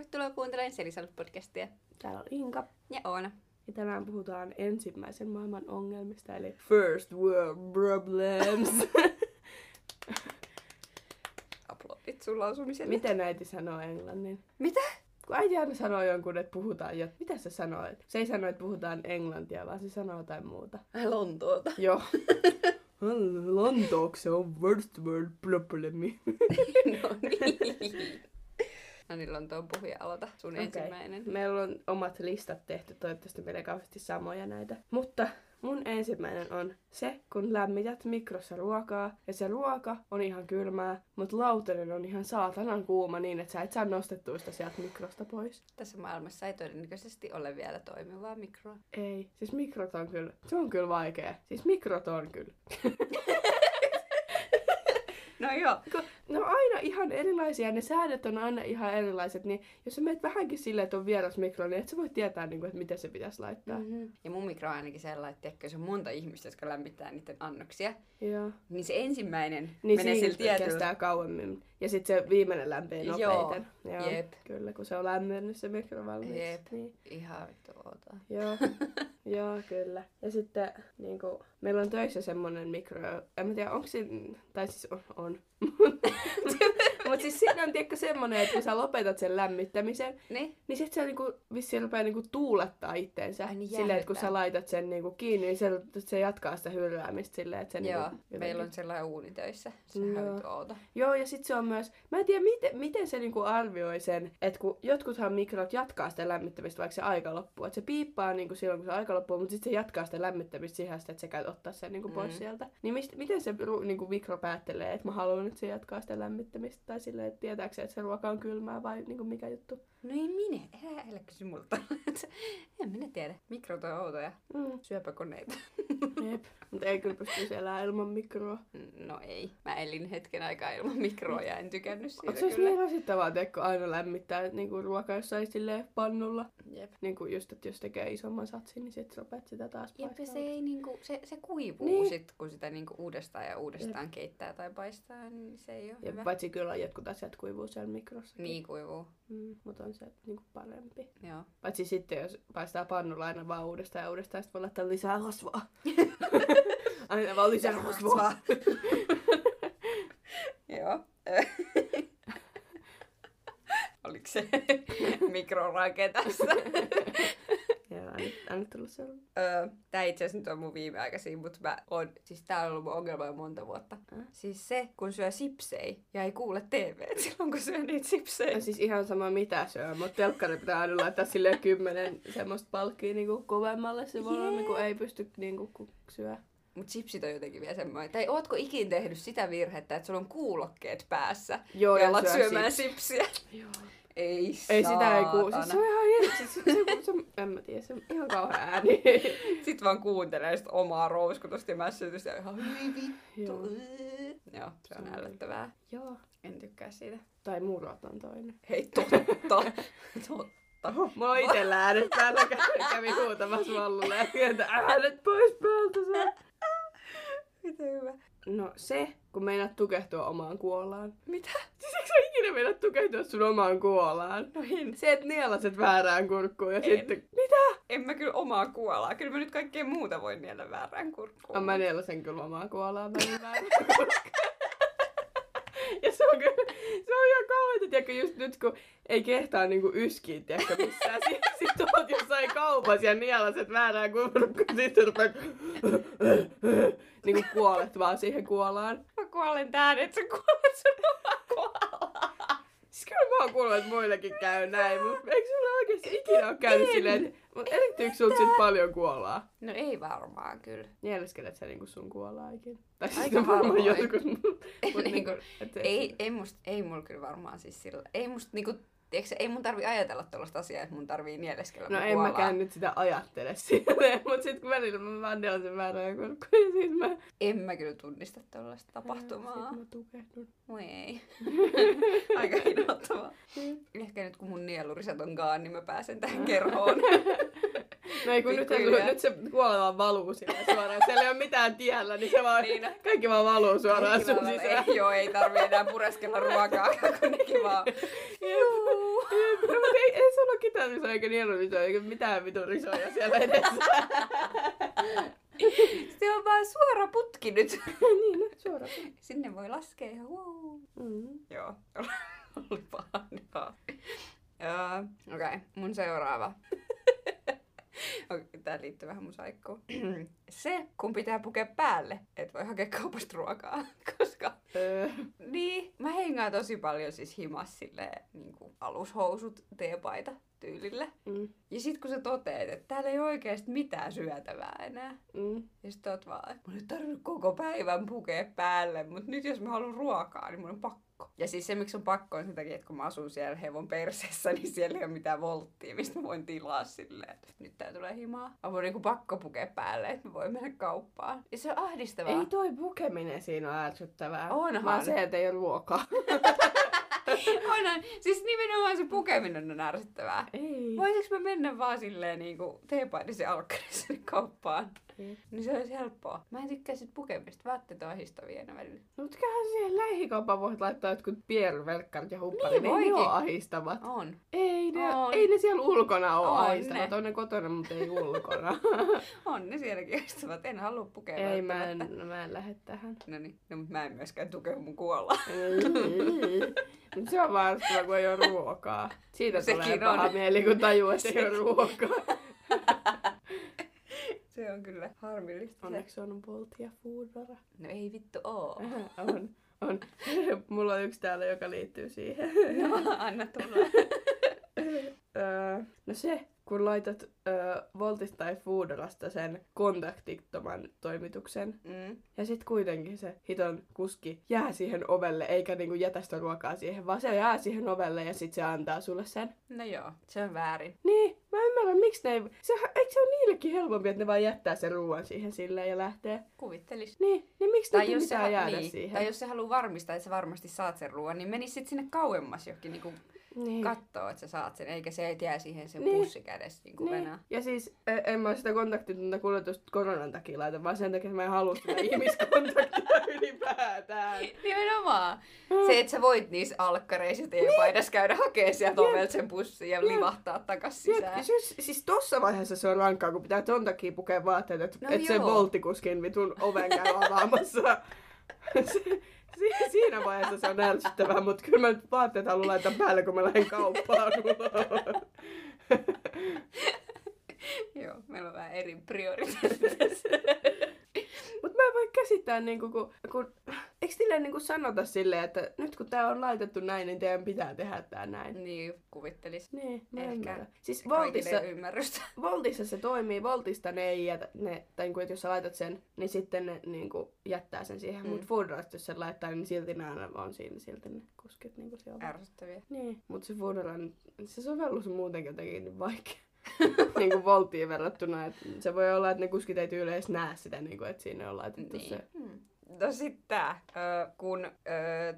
tervetuloa kuuntelemaan Selisalut-podcastia. Täällä on Inka. Ja Oona. Ja tänään puhutaan ensimmäisen maailman ongelmista, eli First World Problems. Aplodit sun lausumiselle. Miten äiti sanoo englannin? Mitä? Kun äiti aina sanoo jonkun, että puhutaan jo... Mitä se sanoit? Se ei sano, että puhutaan englantia, vaan se sanoo jotain muuta. Lontoota. Joo. Lontooksi se on First World Problemi. no niin. No niin, Lontoon puhuja, aloita sun okay. ensimmäinen. Meillä on omat listat tehty, toivottavasti meillä ei kauheasti samoja näitä. Mutta mun ensimmäinen on se, kun lämmität mikrossa ruokaa, ja se ruoka on ihan kylmää, mutta lautanen on ihan saatanan kuuma niin, että sä et saa nostettua sitä sieltä mikrosta pois. Tässä maailmassa ei todennäköisesti ole vielä toimivaa mikroa. Ei, siis mikrot on kyllä, se on kyllä vaikea. Siis mikrot on kyllä. No joo. Ne on aina ihan erilaisia, ne säädöt on aina ihan erilaiset, niin jos sä menet vähänkin silleen, että on vieras mikro, niin et sä voi tietää, niin kuin, että miten se pitäisi laittaa. Mm-hmm. Ja mun mikro on ainakin sellainen, että jos on monta ihmistä, jotka lämmittää niiden annoksia, Joo. niin se ensimmäinen niin menee sillä tietyllä... kestää kauemmin. Ja sitten se viimeinen lämpee nopeiten. Joo. Joo. Jep. Kyllä, kun se on lämmennyt se mikro valmiiksi. Jep. Niin. Ihan tuota. Joo. Joo, kyllä. Ja sitten niin kuin, meillä on töissä semmoinen mikro, en mä tiedä, onko se, tai siis on, on. to Mutta siis siinä on tiedätkö semmonen, että kun sä lopetat sen lämmittämisen, niin, niin sit se niinku, vissiin rupeaa niinku tuulettaa itteensä. Niin, silleen, että kun sä laitat sen niinku kiinni, niin se, se jatkaa sitä hyrräämistä silleen, että se Joo, niinku, jotenkin- meillä on sellainen uuni töissä. Se Joo. on tuota. Joo, ja sitten se on myös, mä en tiedä miten, miten se niinku arvioi sen, että kun jotkuthan mikrot jatkaa sitä lämmittämistä, vaikka se aika loppuu. Että se piippaa niinku silloin, kun se aika loppuu, mutta sitten se jatkaa sitä lämmittämistä siihen asti, että sä käyt ottaa sen niinku pois Mm. sieltä. Niin mist, miten se niinku mikro päättelee, että mä haluan, että se jatkaa sitä lämmittämistä, tai silleen, että tietääkö että se ruoka on kylmää vai niinku mikä juttu. No ei minä, älä, älä kysy multa. en minä tiedä. Mikrot on outoja. Mm. Syöpäkoneita. Jep. Mutta ei kyllä pystyisi elämään ilman mikroa. No ei. Mä elin hetken aikaa ilman mikroa ja en tykännyt siitä Onko se kyllä. niin rasittavaa, teekö aina lämmittää niinku ruokaa jossain silleen pannulla? Jep. Niinku just, että jos tekee isomman satsin, niin sit rupeat sitä taas Jep, se, ei niinku, se, se kuivuu Niin. sit, kun sitä niinku uudestaan ja uudestaan keittää tai paistaa, niin se ei ole Ja hyvä. paitsi kyllä jotkut asiat kuivuu siellä mikrossa. Niin kuivuu, Mm, mutta on se niinku parempi. joo. Paitsi sitten, jos paistaa pannulla aina vaan uudestaan ja uudestaan, sitten voi laittaa lisää rasvaa. aina vaan lisää rasvaa. Joo. Oliko se mikrorake tässä? Tulla sellainen. Öö, tää itse asiassa nyt on mun viimeaikaisia, mutta mä oon, siis tää on ollut mun ongelma jo monta vuotta. Äh? Siis se, kun syö sipsei ja ei kuule TV, silloin kun syö niitä sipsejä. No siis ihan sama mitä syö, mutta telkkari pitää aina laittaa silleen kymmenen semmoista palkkia niinku kovemmalle se volyymi, kun ei pysty niinku ku syö. Mut sipsit on jotenkin vielä semmoinen. Tai ootko ikin tehnyt sitä virhettä, että sulla on kuulokkeet päässä Joo, ja ja alat syö syömään sipsiä? Joo. Ei Ei sitä ei kuulu. Siis se on ihan hieno. Siis se, se, se, en mä tiedä, se on ihan kauhea ääni. Sitten vaan kuuntelee sit omaa rouskutusta ja mässytystä ja ihan hyi vittu. Joo. Joo, se on ällöttävää. Joo. En tykkää siitä. Tai murot on toinen. Hei, totta. totta. Oho, mulla on itellä äänet päällä, kävi, huutamassa Vallulle ja pientä äänet pois päältä. Miten hyvä. No se, kun meinaat tukehtua omaan kuolaan. Mitä? Siis eikö sä ikinä meinaat tukehtua sun omaan kuolaan? No en. Se, että nielaset väärään kurkkuun ja En. sitten... Mitä? En mä kyllä omaa kuolaa. Kyllä mä nyt kaikkea muuta voin niellä väärään kurkkuun. Oh, mä nielasen kyllä omaa kuolaan välillä väärään kurkkuun. Ja se on kyllä, se on ihan kauheeta, tiedätkö, just nyt kun ei kehtaa niinku yskiä, tiedätkö, missään. Sit, sit oot jossain kaupassa ja nielaset väärään kurkkuun, sitten rupeat niinku kuolet vaan siihen kuolaan. Mä kuolen tähän, että sä kuolet sun omaa kuolaa. Siis kyllä mä oon kuullut, että muillekin käy näin, mutta eikö sulla oikeesti ikinä ole käynyt En. silleen, että mut erittyykö sulta sit paljon kuolaa? No ei varmaan kyllä. Nieliskelet sä niinku sun kuolaa ikinä? Tai siis Aika varmaan joskus, mut Niin niinku, et, ei, ei, ei mulla kyllä varmaan siis sillä... Ei musta niinku... Tiedätkö, ei mun tarvi ajatella tällaista asiaa, että mun tarvii nieleskellä No en kuolaa. mäkään nyt sitä ajattele silleen, mut sit kun välillä mä vaan nielasen väärään kurkkuun ja sit mä... En mä kyllä tunnista tällaista tapahtumaa. Sit mä tukehdun. Voi ei. Aika inhottavaa. Ehkä nyt kun mun nielurisat on kaan, niin mä pääsen tähän kerhoon. No ei kun nyt, Pikkuhiljaa. nyt se kuolema valuu sille suoraan. Siellä ei ole mitään tiellä, niin se vaan, Niin. kaikki vaan valuu suoraan Kaikki sun sisään. Ei, joo, ei tarvii enää pureskella ruokaa, kun nekin vaan... Juu. Jep, No, mutta ei, ei sulla ole kitarisoja eikä nielurisoja eikä mitään vitun risoja siellä edessä. Se on vaan suora putki nyt. niin, no, suoraan. Sinne voi laskea ihan wow. Mm. Joo, oli paha. Joo. Joo, Okei, okay, mun seuraava. Okei, Tää liittyy vähän mun saikkuun. Se, kun pitää pukea päälle, et voi hakea kaupasta ruokaa. Koska, Öö, niin, mä hengaan tosi paljon siis himas silleen, niin alushousut, teepaita tyylille. mm, Ja sit kun sä toteet, että täällä ei oikeesti mitään syötävää enää. mm. Ja sit oot vaan, että mun ei tarvinnut koko päivän pukea päälle, mutta nyt jos mä haluan ruokaa, niin mun on pakko. Ja siis se, miksi on pakko, on sen takia, että kun mä asun siellä hevon perseessä, niin siellä ei ole mitään volttia, mistä mä voin tilaa silleen, että nyt tää tulee himaa. Mä voin niinku pakko pukea päälle, että mä voin mennä kauppaan. Ja se on ahdistavaa. Ei toi pukeminen siinä ole ärsyttävää. Onhan. Vaan se, että ei ole ruokaa. Onhan, siis nimenomaan se pukeminen on ärsyttävää. ei. Voisiko mä mennä vaan silleen niinku teepaidissa ja alkkarissa kauppaan? Ei. Niin se olisi helppoa. Mä en tykkää sit pukemista. Vaatteet on ahdistavia aina välillä. No, Mutta siihen lähikauppaan voit laittaa jotkut piervelkkarit ja hupparit. Niin ei ne voikin. ole ahistavat. On. Ei ne, On. ei ne siellä ulkona ole On ahistavat. ne. On ne kotona, mutta ei ulkona. On ne sielläkin ahdistavat. En halua pukea ei, mä en, mä en lähde tähän. No niin. No, mutta mä en myöskään tukea mun kuolla. Mutta se on vaan kun ei ole ruokaa. Siitä Sekin tulee paha on. mieli, kun tajuu, että ei ole ruokaa. Se on kyllä harmillista. se. Onneksi on Bolt ja Foodora. No ei vittu oo. on, on. Mulla on yksi täällä, joka liittyy siihen. No, anna tulla. Öö, no se, kun laitat öö, Voltista tai Foodorasta sen kontaktittoman toimituksen, Mm. ja sit kuitenkin se hiton kuski jää siihen ovelle, eikä niinku jätä sitä ruokaa siihen, vaan se jää siihen ovelle ja sit se antaa sulle sen. No joo, se on väärin. Niin, mä ymmärrän, miksi ne ei... Se, eikö se ole niillekin helpompi, että ne vaan jättää sen ruoan siihen silleen ja lähtee? Kuvittelis. Niin, niin miksi ne jos, se, pitää ha- jäädä niin, siihen? tai jos se haluaa varmistaa, että sä varmasti saat sen ruoan, niin menis sit sinne kauemmas johonkin niinku niin. kattoo, että sä saat sen, eikä se jää siihen sen Niin. pussi kädessä niinku Niin. venää. Ja siis en mä sitä kontaktitonta kuljetusta koronan takia laita, vaan sen takia, että mä en halua sitä ihmiskontaktia ylipäätään. Nimenomaan. Se, että sä voit niissä alkkareissa ja teepaidassa käydä hakemaan sieltä ovelta sen pussin ja Jep. livahtaa takas sisään. ja siis, siis tossa vaiheessa se on rankkaa, kun pitää ton takia pukea vaatteet, että No et se volttikuskin vitun oven käy avaamassa. si- siinä vaiheessa se on ärsyttävää, mutta kyllä mä nyt vaatteet haluan laittaa päälle, kun mä lähden kauppaan. Joo, meillä on vähän eri prioriteetit. Mutta mä en voi käsittää, niinku, kun, kun eikö silleen niinku sanota silleen, että nyt kun tää on laitettu näin, niin teidän pitää tehdä tää näin. niin, kuvittelis. Niin, mä Ehkä ymmärrän. Siis Voltissa, ymmärrystä. Voltissa se toimii, Voltista ne ei jätä, ne, tai niinku, että jos sä laitat sen, niin sitten ne niinku, jättää sen siihen. Mm. Mutta Foodorasta, jos sen laittaa, niin silti ne aina on siinä, silti ne kuskit niinku siellä. Ärsyttäviä. Niin, mutta se Foodora, se sovellus on muutenkin jotenkin niin vaikea. niin kuin Volttiin verrattuna, että se voi olla, että ne kuskit ei tyyli edes näe sitä, niin kuin, että sinne on laitettu Niin. se. Hmm. No sit tää, ö, kun ö,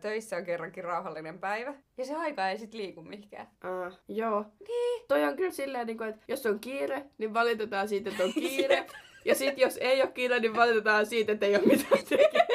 töissä on kerrankin rauhallinen päivä ja se aika ei sit liiku mihinkään. Uh, joo. Niin. Toi on kyllä silleen, niin kuin, että jos on kiire, niin valitetaan siitä, että on kiire. ja sit jos ei ole kiire, niin valitetaan siitä, että ei ole mitään tekemistä.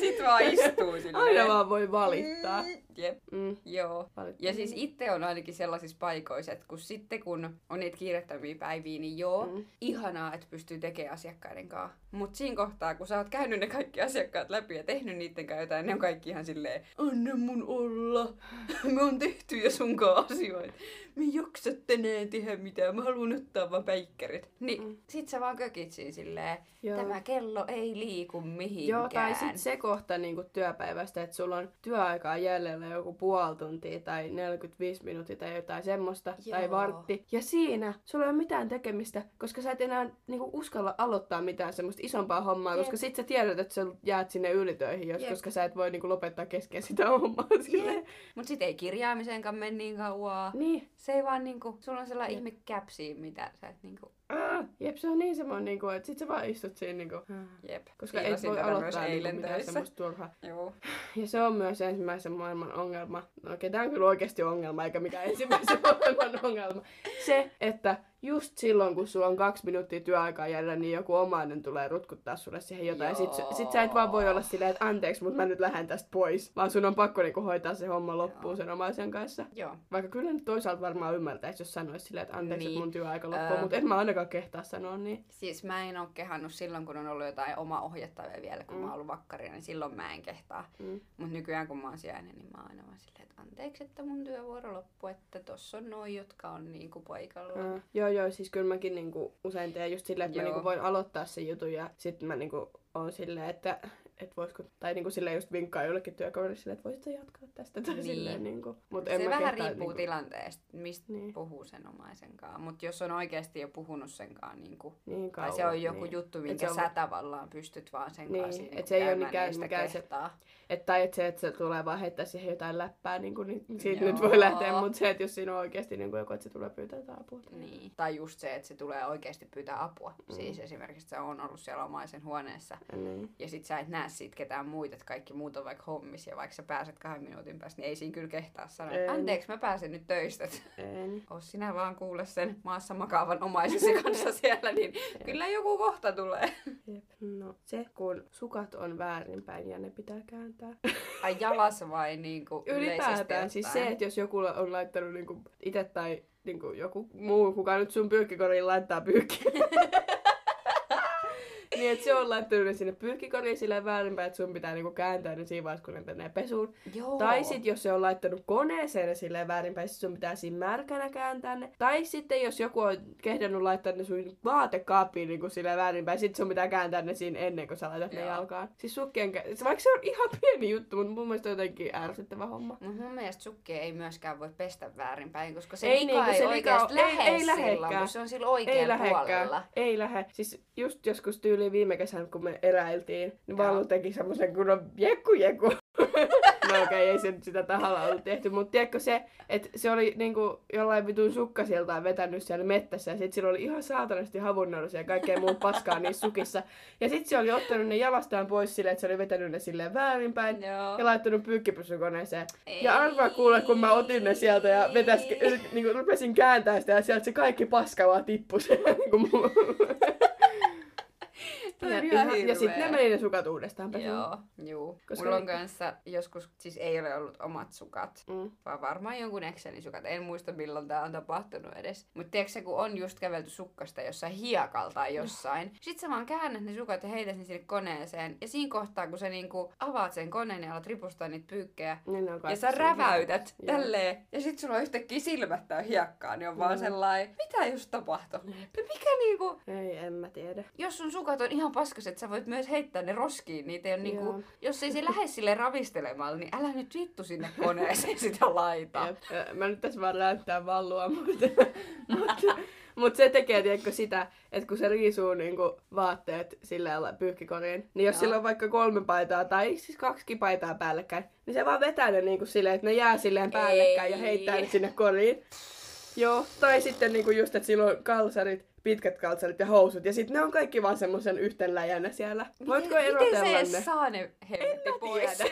Sit vaan istuu silleen. Aina vaan voi valittaa. Mm, jep, Mm, joo. Ja siis itse on ainakin sellaisissa paikoissa, että kun sitten kun on niitä kiirettäviä päiviä, niin joo, Mm. ihanaa, että pystyy tekemään asiakkaiden kanssa. Mutta siinä kohtaa, kun sä oot käynyt ne kaikki asiakkaat läpi ja tehnyt niiden kanssa jotain, ne on kaikki ihan silleen, anna mun olla, me on tehty jo sun kanssa asioita. Me ei jaksa tänään tehdä mitään, mä haluan ottaa vaan päikkärit. Niin Mm. mm. sit sä vaan kökit siinä silleen, Joo. tämä kello ei liiku mihinkään. Joo, tai sitten se kohta niin työpäivästä, että sulla on työaikaa jäljellä joku puoli tuntia tai 45 minuuttia tai jotain semmoista, Joo. tai vartti. Ja siinä sulla ei ole mitään tekemistä, koska sä et enää niin uskalla aloittaa mitään semmoista isompaa hommaa, Jep. koska sit sä tiedät, että sä jäät sinne ylitöihin, jos, Jep. koska sä et voi niin lopettaa kesken sitä hommaa. silleen. Mut sit ei kirjaamiseenkaan mene niin kauaa. Niin. Se ei vaan niinku, sulla on sellainen Jep. ihme käpsi, mitä sä et niinku, Ah, jep, se on niin semmoinen, niin kuin, että sit sä vaan istut siinä, niin kuin, jep. koska et Kiilasin voi aloittaa niin eilen mitään semmoista turhaa. Joo. Ja se on myös ensimmäisen maailman ongelma. No okei, tämä on kyllä oikeasti ongelma, eikä mikään ensimmäisen maailman ongelma. Se, että just silloin, kun sulla on kaksi minuuttia työaikaa jäljellä, niin joku omainen tulee rutkuttaa sulle siihen jotain. Ja sit, sit sä et vaan voi olla silleen, että anteeksi, mutta mä nyt lähden tästä pois. Vaan sun on pakko niinku hoitaa se homma loppuun Joo. sen omaisen kanssa. Joo. Vaikka kyllä nyt toisaalta varmaan ymmärtäisi, jos sanoisi silleen, että anteeksi, Niin. että mun työaika loppuu, Ää. mutta en mä ainakaan kehtaa sanoa niin. Siis mä en oo kehannut silloin, kun on ollut jotain oma ohjattavia vielä, kun Mm. mä oon ollut vakkarina, niin silloin mä en kehtaa. Mm. Mut nykyään kun mä oon sijainen, niin mä oon aina vaan silleen, että anteeksi, että mun työvuoro loppuu, että tossa on noi, jotka on niinku paikalla. Ää, joo, joo, siis kyllä mäkin niinku usein teen just silleen, että mä niinku voin aloittaa sen jutun ja sitten mä niinku oon silleen, että et voisiko, tai niinku silleen just vinkkaa jollekin työkaverille silleen, että voisitko jatkaa tästä tai Niin. silleen niinku. Mut se en vähän kehtaa, riippuu niinku, tilanteesta, mistä Niin. puhuu sen omaisenkaan. Mutta jos on oikeasti jo puhunut senkaan, niin kuin, niin tai kauan, se on joku niin. juttu, Et minkä on- sä tavallaan pystyt vaan sen Niin, kanssa et niinku se ei käymään, mikään- mikään se-. Et tai että se, että se tulee vaan heittää siihen jotain läppää, niin, kuin, niin siitä Joo. nyt voi lähteä, mutta se, että jos siinä on oikeasti niin kuin joku, että se tulee pyytää jotain apua. tai- Niin. Tai just se, että se tulee oikeasti pyytää apua. Mm. Siis esimerkiksi se on ollut siellä omaisen huoneessa. Niin. Ja sit sä et näe siitä ketään muita, että kaikki muut on vaikka hommis. Ja vaikka sä pääset kahden minuutin päästä, niin ei siinä kyllä kehtaa sanoa, että En. anteeksi mä pääsen nyt töistä. En. Oo sinä vaan kuule sen maassa makaavan omaisesi kanssa siellä, niin kyllä joku kohta tulee. Jep. No se, kun sukat on väärinpäin ja ne pitää kääntää. Ai jalassa vai niinku yleisesti Ylipäätään siis se, että jos joku on laittanut niinku itse tai niinku joku muu, kuka nyt sun pyykkikoriin laittaa pyykki. niin, että se on laittanut ne sinne pyykkikoriin silleen väärinpäin, että sun pitää niinku kääntää ne siinä vaiheessa, kun ne menee pesuun. Joo. Tai sitten jos se on laittanut koneeseen ne silleen väärinpäin, sit sun pitää siinä märkänä kääntää ne. Tai sitten jos joku on kehdannut laittaa ne sun vaatekaappiin niin silleen väärinpäin, sit sun pitää kääntää ne siinä ennen kuin sä laitat ne Joo. jalkaan. Siis sukkien kä- vaikka se on ihan pieni juttu, mutta mun mielestä on jotenkin ärsyttävä homma. Mut mun mielestä sukkia ei myöskään voi pestä väärinpäin, koska se Ei vika niinku, ei, se ei vika on- oikeasti ei- ei silloin, kun se on sillä oikealla puolella. Ei lähe. Siis just joskus tyyliin viime kesänä, kun me eräiltiin, niin Joo. Vallu teki semmoisen kunnon jekku jekku. no okei, okay, ei se nyt sitä tahalla ollut tehty, mutta tiedätkö se, että se oli niinku jollain vitun sukkasiltaan vetänyt siellä mettässä ja sit sillä oli ihan saatanasti havunnousia ja kaikkea muut paskaa niissä sukissa. Ja sit se oli ottanut ne jalastaan pois silleen, että se oli vetänyt ne silleen väärinpäin Joo. ja laittanut pyykkipysykoneeseen. Ei. Ja arvaa kuule, kun mä otin ne sieltä ja vetäs, niin kuin rupesin kääntää sitä ja sieltä se kaikki paska vaan tippui niin kuin mulla. Ja, ihan ja sitten ne meni ne sukat uudestaan pesuun. Joo, juu. Koska Mulla on ni- kanssa joskus, siis ei ole ollut omat sukat, Mm. vaan varmaan jonkun Excelin sukat. En muista milloin tää on tapahtunut edes. Mutta tiedätkö sä, kun on just kävelty sukkasta jossain hiekalta tai jossain, sit sä vaan käännät ne sukat ja heität ne sinne koneeseen. Ja siinä kohtaa, kun sä niinku avaat sen koneen ja alat ripustaa niitä pyykkejä, Niin ja sä räväytät Joo. tälleen, ja sit sulla on yhtäkkiä silmät tää hiekkaa, niin on vaan Mm. sellainen, mitä just tapahtui? Mikä niinku, Ei, en mä tiedä. jos sun sukat on ihan paskaset, sä voit myös heittää ne roskiin. Niitä ei niinku, jos ei se lähde sille ravistelemaan, niin älä nyt vittu sinne koneeseen sitä laita. Jep. Mä nyt tässä vaan räyttää vallua, mutta, mutta, mutta se tekee, tiedätkö, sitä, että kun se riisuu niinku vaatteet silleen la- pyykkikoriin, niin jos Joo. sillä on vaikka kolme paitaa tai siis kaksi paitaa päällekkäin, niin se vaan vetää ne niinku silleen, että ne jää silleen päällekkäin ja Ei. heittää ne sinne koriin. Joo, tai sitten niinku just, että sillä on kalsarit, pitkät kalsarit ja housut, ja sitten ne on kaikki vaan semmoisen yhten läjänä siellä. Voitko miten, erotella miten se edes ne? saa ne helvetti pois?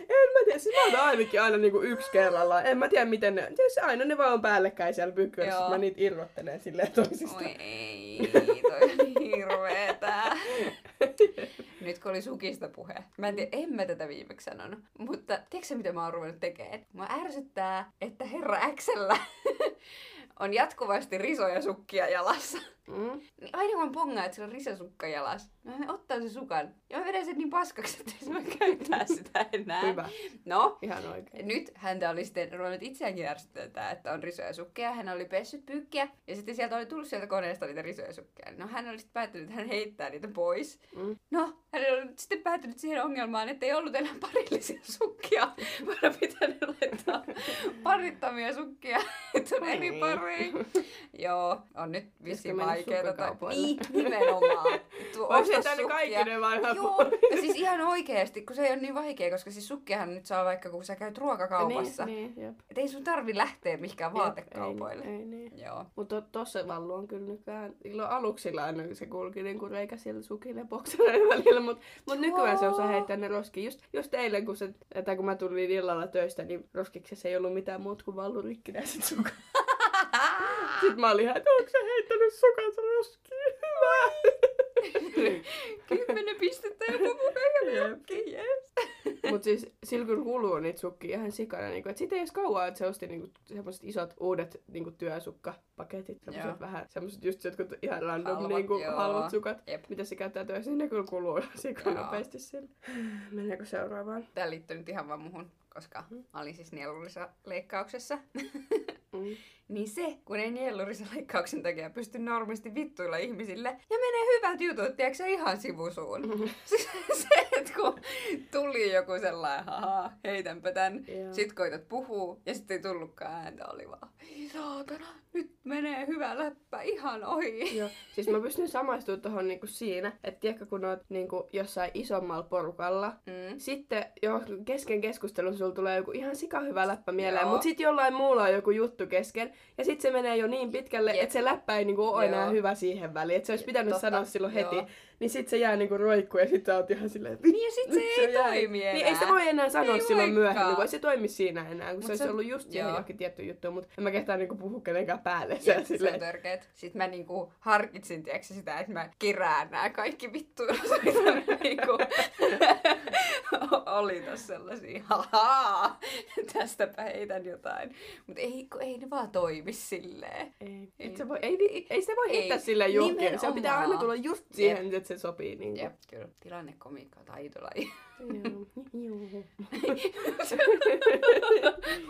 En mä tiedä, siis mä otan ainakin aina niinku yksi kerrallaan. En mä tiedä miten ne, siis aina ne vaan on päällekkäin siellä pykkössä, Joo. mä niitä irrottelen silleen toisista. Oi ei, toi on hirveetä. Nyt kun oli sukista puhe. Mä en tiedä, en mä tätä viimeksi sanonut. Mutta tiedätkö mitä mä oon ruvennut tekemään? Mä ärsyttää, että herra Xllä on jatkuvasti risoja sukkia jalassa. Mm. Niin aina kun mä pongaan, että sillä on risasukka jalassa, mä menen ottaa sen sukan. Ja mä vedän sen niin paskaksi, että mä käyttää sitä enää. Hyvä, No, ihan oikein. nyt häntä oli sitten ruvennut itseäänkin ärsyttää, että on risoja sukkia. Hän oli pessyt pyykkiä ja sitten sieltä oli tullut sieltä koneesta niitä risoja sukkia. No hän oli sitten päättänyt, että hän heittää niitä pois. Mm. No, hän oli sitten päätynyt siihen ongelmaan, että ei ollut enää parillisia sukkia, vaan pitänyt laittaa parittomia sukkia, että on eri Oi. pari. Joo, on nyt vissiin vaikeeta. Tai... sukkakaupoille? Niin, nimenomaan. Tuo Voisi osta heittää ne kaikki ne vaan ihan Joo, ja siis ihan oikeesti, kun se ei ole niin vaikea, koska siis sukkiahan nyt saa vaikka kun sä käyt ruokakaupassa. Niin, niin, jep. Et ei sun tarvi lähteä mihinkään vaatekaupoille. Ei, ei niin. Joo. Mutta to, tossa vallu on kyllä nykyään, silloin aluksilla aina se kulki niinku reikä siellä sukille ja boksereiden välillä, mutta mut nykyään se osaa heittää ne roskiin. Just, just eilen, kun, se, että kun mä tulin illalla töistä, niin roskiksessa ei ollut mitään muuta kuin vallu rikkinäiset sukat. Sitten mä olin ihan, että onko se heittänyt sukansa roskiin? Hyvä. Kymmenen pistettä ja papukaija Jep. merkki, yes. Mut siis sillä kyllä kuluu niitä sukkia ihan sikana. Niinku, et sit ei edes kauan, että se osti niinku semmoset isot uudet niinku työsukkapaketit. Semmoset Joo. vähän, semmoset just jotkut ihan random Halvat, niinku joo. halvat sukat. Jep. Mitä se käyttää työssä, niin ne kyllä kuluu sikana nopeasti sillä. Mennäänkö seuraavaan? Tää liittyy nyt ihan vaan muhun, koska mä olin siis nielullisessa leikkauksessa. Mm. Niin se, kun ei nielurisen leikkauksen takia pysty normisti vittuilla ihmisille, ja menee hyvät jutut, tiedätkö ihan sivusuun. Siis se, että kun tuli joku sellainen, haha, heitänpä tän. Joo. Sitten koitat puhua, ja sitten ei tullutkaan ääntä, oli vaan, saatana, nyt menee hyvä läppä ihan ohi. Joo, siis mä pystyn samaistumaan tuohon niinku siinä, että tiedätkö, kun oot niinku jossain isommalla porukalla, Mm. sitten jo kesken keskustelun sulla tulee joku ihan sika hyvä läppä mieleen, mutta sitten jollain muulla on joku juttu kesken, ja sitten se menee jo niin pitkälle, Jep. että se läppä ei niinku ole enää Joo. hyvä siihen väliin, että se olisi pitänyt Totta, sanoa silloin heti, joo. niin sitten se jää niinku roikkuu, ja sitten sä oot ihan silleen, Niin ja sit se nyt ei toimi enää. Niin ei se voi enää sanoa Ei silloin voikaan. myöhemmin, kun ei se toimi siinä enää, kun Mut se olisi se- ollut just siihen johonkin tiettyyn juttuun, mutta en mä kehtaa niinku puhua kenenkään päälle. Ja Se, se on törkeet. Sitten mä niinku harkitsin, tiedätkö, sitä, että mä kerään nää kaikki mitä niinku oli tossa sellaisia, hahaa, tästäpä heitän jotain. Mutta ei, ei ne vaan toimi silleen. Ei, Ei. se voi, ei, ei, sitä voi Ei. heittää sille johonkin. Se pitää aina tulla just siihen, että se sopii. Niin Jep, kyllä. Tilannekomiikka taitolaji. Joo.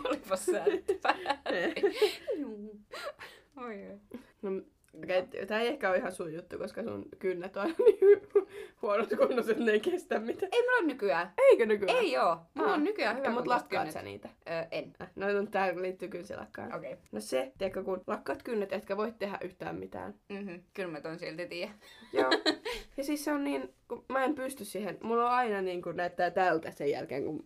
Olipa säädettävää. Juu. Oi, oi. no, okay, tämä ei ehkä ole ihan sun juttu, koska sun kynnet on niin huonot kunnossa, että ne ei kestä mitään. Ei mulla on nykyään. Eikö nykyään? Ei oo. Mulla Aa. on nykyään hyvä Mutta lakkaat sä niitä? Öö, en. Äh, no, no tää liittyy kynsilakkaan. Okei. Okay. No se, tiedätkö, kun lakkaat kynnet, etkä voi tehdä yhtään mitään. Mm-hmm. Kyllä mä ton silti tiedä. Joo. Ja siis se on niin, kun mä en pysty siihen. Mulla on aina niin kuin näyttää tältä sen jälkeen, kun...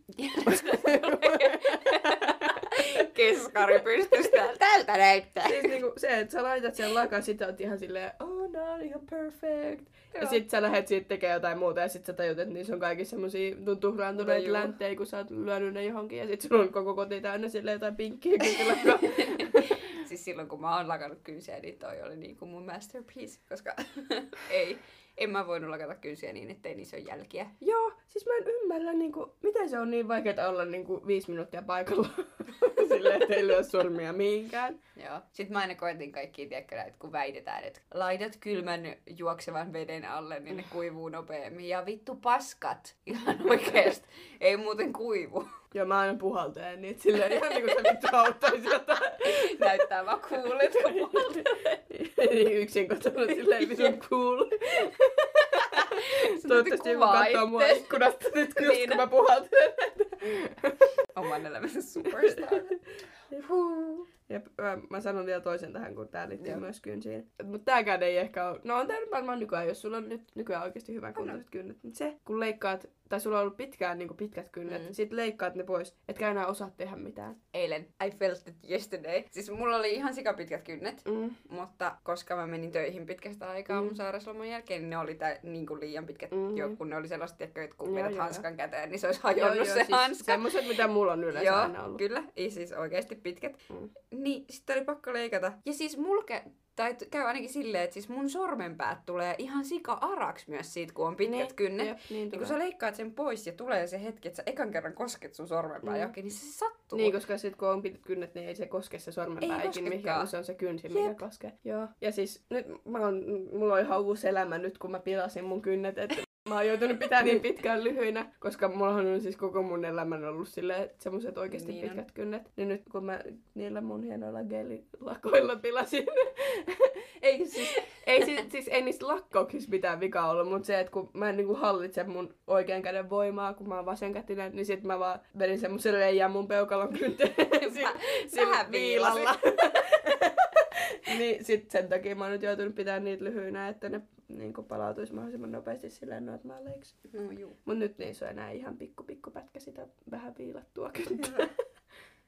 Keskari pystystä. Tältä näyttää. siis niinku se, että sä laitat sen lakan, sit oot ihan silleen, oh no, ihan perfect. Ja Joo. sit sä lähet siitä tekemään jotain muuta ja sit sä tajut, että niissä on kaikissa semmosia tuhraantuneita länttejä, kun sä oot lyönyt ne johonkin ja sit sulla on koko koti täynnä silleen jotain pinkkiä kynkilakkaa. siis silloin kun mä oon lakannut kynsiä, niin toi oli niinku mun masterpiece, koska ei, en mä voinut lakata kynsiä niin, ettei niissä ole jälkiä. Joo, siis mä en ymmärrä, niinku, miten se on niin vaikeaa olla niinku viisi minuuttia paikalla. silleen, että ei lyö sormia mihinkään. Joo. Sitten mä aina koetin kaikkia, tiedätkö, näitä, kun väitetään, että laitat kylmän juoksevan veden alle, niin ne kuivuu nopeammin. Ja vittu paskat, ihan oikeesti. Ei muuten kuivu. Joo, mä aina puhaltelen niitä silleen ihan niinku se vittu auttaisi jotain. Näyttää vaan kuulet, kun puhaltelee. niin yksin kotona silleen vitun cool. Toivottavasti joku kuvaa katsoo mua ikkunasta nyt, just Niin. kun mä puhaltelen. Oman elämänsä superstar. Ja ö, mä sanon vielä toisen tähän, kun tää liittyy Joo. myös kynsiin. Mutta tääkään ei ehkä ole... No on tää nyt varmaan nykyään, jos sulla on nyt nykyään oikeasti hyvän kuntoiset kynnet. Mutta se, kun leikkaat, tai sulla on ollut pitkään niin pitkät kynnet, Mm. mm. sit leikkaat ne pois, etkä enää osaa tehdä mitään. Eilen, I felt it yesterday. Siis mulla oli ihan sikapitkät kynnet, Mm. mutta koska mä menin töihin pitkästä aikaa Mm. mun sairausloman jälkeen, niin ne oli tä, niin kuin liian pitkät, Mhm. jo, kun ne oli sellaiset, että kun Joo, vedät joo, hanskan käteen, niin se olisi hajonnut se siis hanska. semmoset, mitä mulla on yleensä Joo, aina ollut. kyllä. Ei siis oikeasti pitkät. Mm. Niin sitten oli pakko leikata. Ja siis mulla kä- tai käy ainakin silleen, että siis mun sormenpäät tulee ihan sika araks myös siitä, kun on pitkät Niin, kynnet. Jep, niin, Niin kun sä leikkaat sen pois ja tulee se hetki, että sä ekan kerran kosket sun sormenpää Mm. johonkin, niin se sattuu. Niin, koska sit kun on pitkät kynnet, niin ei se koske se sormenpää Ei ikinä mihinkään, se on se kynsi, Jep. mikä koskee. Joo. Ja siis nyt mä oon, mulla on ihan uusi elämä nyt, kun mä pilasin mun kynnet, että mä oon joutunut pitää niin pitkään lyhyinä, koska mulla on siis koko mun elämän ollut silleen semmoset oikeasti Niin niin on. pitkät kynnet. Niin nyt kun mä niillä mun hienoilla gelilakoilla pilasin, ei siis, ei siis, siis ei niistä lakkauksissa mitään vikaa ollut, mutta se, että kun mä en niinku hallitse mun oikean käden voimaa, kun mä oon vasenkätinen, niin sit mä vaan vedin semmosen reijän mun peukalon kynteen. Vähän viilalla. niin sit sen takia mä oon nyt joutunut pitämään niitä lyhyinä, että ne niin palautuisi mahdollisimman nopeasti silleen normaaleiksi. No juu. Mut nyt niissä on enää ihan pikku pikku pätkä sitä vähän viilattua kyntää.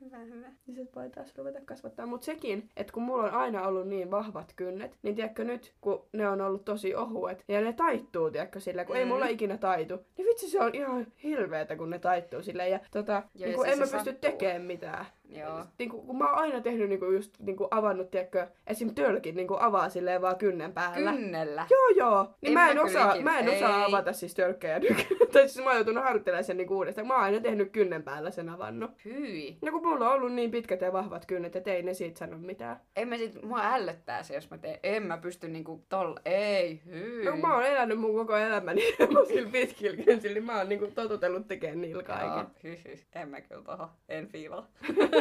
Hyvä. Hyvä. Niin sit voi taas ruveta kasvattaa. Mut sekin, että kun mulla on aina ollut niin vahvat kynnet, niin tiedätkö nyt, kun ne on ollut tosi ohuet, ja ne taittuu, tiedätkö, sillä kun mm. ei mulla ikinä taitu, niin vitsi se on ihan hirveetä, kun ne taittuu silleen. Ja tota, Joo, niin siis en mä pysty tekemään mitään. Joo. Niin kuin, kun mä oon aina tehnyt niin kuin just niin kuin avannut, tiedätkö, esim. tölkin niin kuin avaa silleen vaan kynnen päällä. Kynnellä. Joo, joo. Niin En mä en, osaa, mä en osaa Ei. avata siis tölkkejä nykyään. tai siis mä oon joutunut harjoittelemaan sen niin uudestaan. Mä oon aina tehnyt kynnen päällä sen avannut. Hyi. Ja kun mulla on ollut niin pitkät ja vahvat kynnet, että ei ne siitä sano mitään. En mä sit, mua ällöttää se, jos mä teen. En mä pysty niinku tol... Ei, hyi. No, mä oon elänyt mun koko elämäni sillä pitkillä kynsillä, niin mä oon niinku totutellut tekemään niillä kaiken. Joo. En mä kyllä toho. En fiilaa.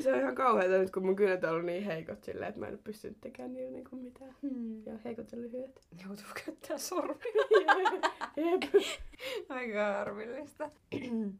Se on ihan kauheeta nyt, kun mun kynnet on ollut niin heikot silleen, että mä en ole pystynyt tekemään niillä niinku mitään. Hmm. Ja heikot ja lyhyet. Joutuu käyttää sormia. Jep. Aika harmillista. uh,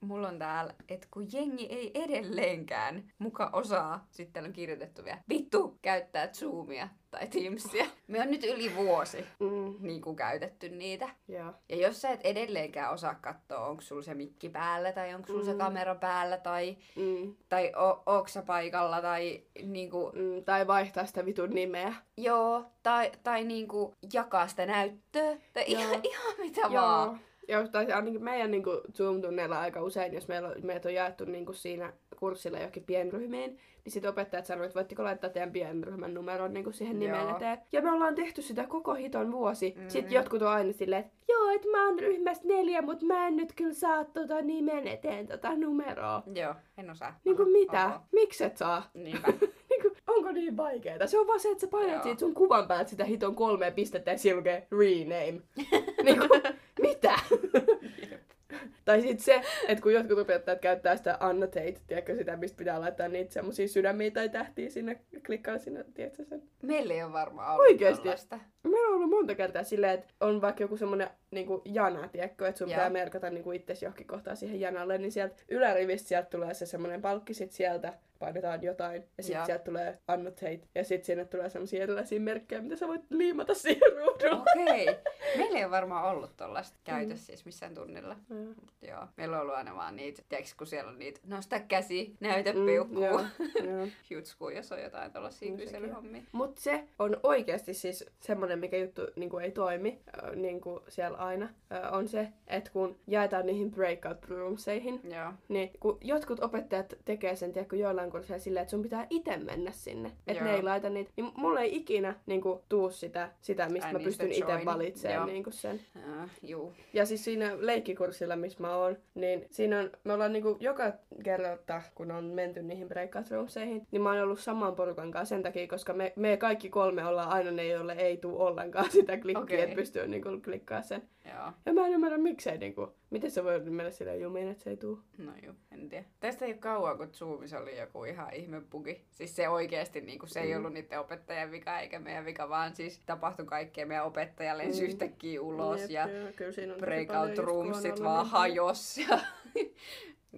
mulla on täällä, että kun jengi ei edelleenkään muka osaa, sitten täällä on kirjoitettu vielä, vittu käyttää Zoomia tai Teamsia. Me on nyt yli vuosi Mm, niin kuin käytetty niitä. joo. Ja jos sä et edelleenkään osaa katsoa, onko sulla se mikki päällä tai onko sulla se Mm. kamera päällä tai, Mm, tai o, ootko sä paikalla tai niinku, mm, tai vaihtaa sitä vitun nimeä. joo, tai, tai niinku jakaa sitä näyttöä tai Joo. ihan, ihan mitä vaan. Joo, tai ainakin meidän niin Zoom-tunneilla aika usein, jos meillä on, meitä on jaettu niin kuin siinä kurssilla johonkin pienryhmiin, niin sitten opettajat sanoivat, että voitteko laittaa teidän pienryhmän numeron niin kuin siihen nimen Joo. eteen. Ja me ollaan tehty sitä koko hiton vuosi. Mm. Sitten jotkut on aina silleen, että joo, että mä oon ryhmästä neljä, mutta mä en nyt kyllä saa tota nimen eteen tota numeroa. Joo, en osaa. Niin kuin mitä? oho. Miksi et saa? Niinpä. Niin kuin, onko niin vaikeeta? Se on vaan se, että sä painat Joo. siitä sun kuvan päältä sitä hiton kolmea pistettä ja rename. niin kuin, mitä? Tai sitten se, että kun jotkut opettajat käyttää sitä annotate, tiedätkö sitä, mistä pitää laittaa niitä semmosia sydämiä tai tähtiä sinne, klikkaa sinne, tiedätkö sen? Meillä ei ole varmaan ollut Oikeesti? tällaista. Meillä on ollut monta kertaa silleen, että on vaikka joku semmonen niinku jana, tiedätkö, että sun Joo. pitää merkata niinku itsesi johonkin kohtaan siihen janalle, niin sieltä ylärivistä sieltä tulee se semmonen palkki, sit sieltä painetaan jotain, ja sitten sieltä tulee annotate, ja sitten sinne tulee semmosia erilaisia merkkejä, mitä sä voit liimata siihen ruudulle. Okei. Meillä ei ole varmaan ollut tollaista käytössä siis missään tunnilla. Mm. Mut joo. Meillä on ollut aina vaan niitä, tiedätkö, kun siellä on niitä, nosta käsi, näytä Mm, peukkuu. joo, joo. Jutskuu, jos on jotain tollasia No sekin. kyselyhommia. Mut se on oikeasti siis semmonen, mikä juttu niin ei toimi niin siellä aina, on se, että kun jaetaan niihin breakout roomseihin, Joo. niin kun jotkut opettajat tekee sen, tiedätkö, joillain kursseilla silleen, että sun pitää itse mennä sinne. Että ne ei laita niitä. Niin mulla ei ikinä niin kuin, tuu sitä, sitä mistä mä niin, pystyn itse valitsemaan niin kuin sen. Uh, juu. Ja siis siinä leikkikurssilla, missä mä oon, niin siinä on, me ollaan niinku joka kerta, kun on menty niihin breakout roomseihin, niin mä oon ollut saman porukan kanssa sen takia, koska me, me kaikki kolme ollaan aina ne, joille ei tuu ollenkaan sitä klikkiä, okay. että pystyy niinku klikkaa sen. Joo. Ja mä en ymmärrä miksei niinku, miten se voi mennä silleen jumiin, että se ei tuu. No juu, en tiedä. Tästä ei ole kauan, kun Zoomissa oli joku ihan ihme bugi. Siis se oikeesti, niin se ei Mm. ollut niiden opettajan vika eikä meidän vika, vaan siis tapahtui kaikkea. Meidän opettaja lensi Mm. yhtäkkiä ulos Jep, ja joo, breakout roomsit vaan niin- hajos ja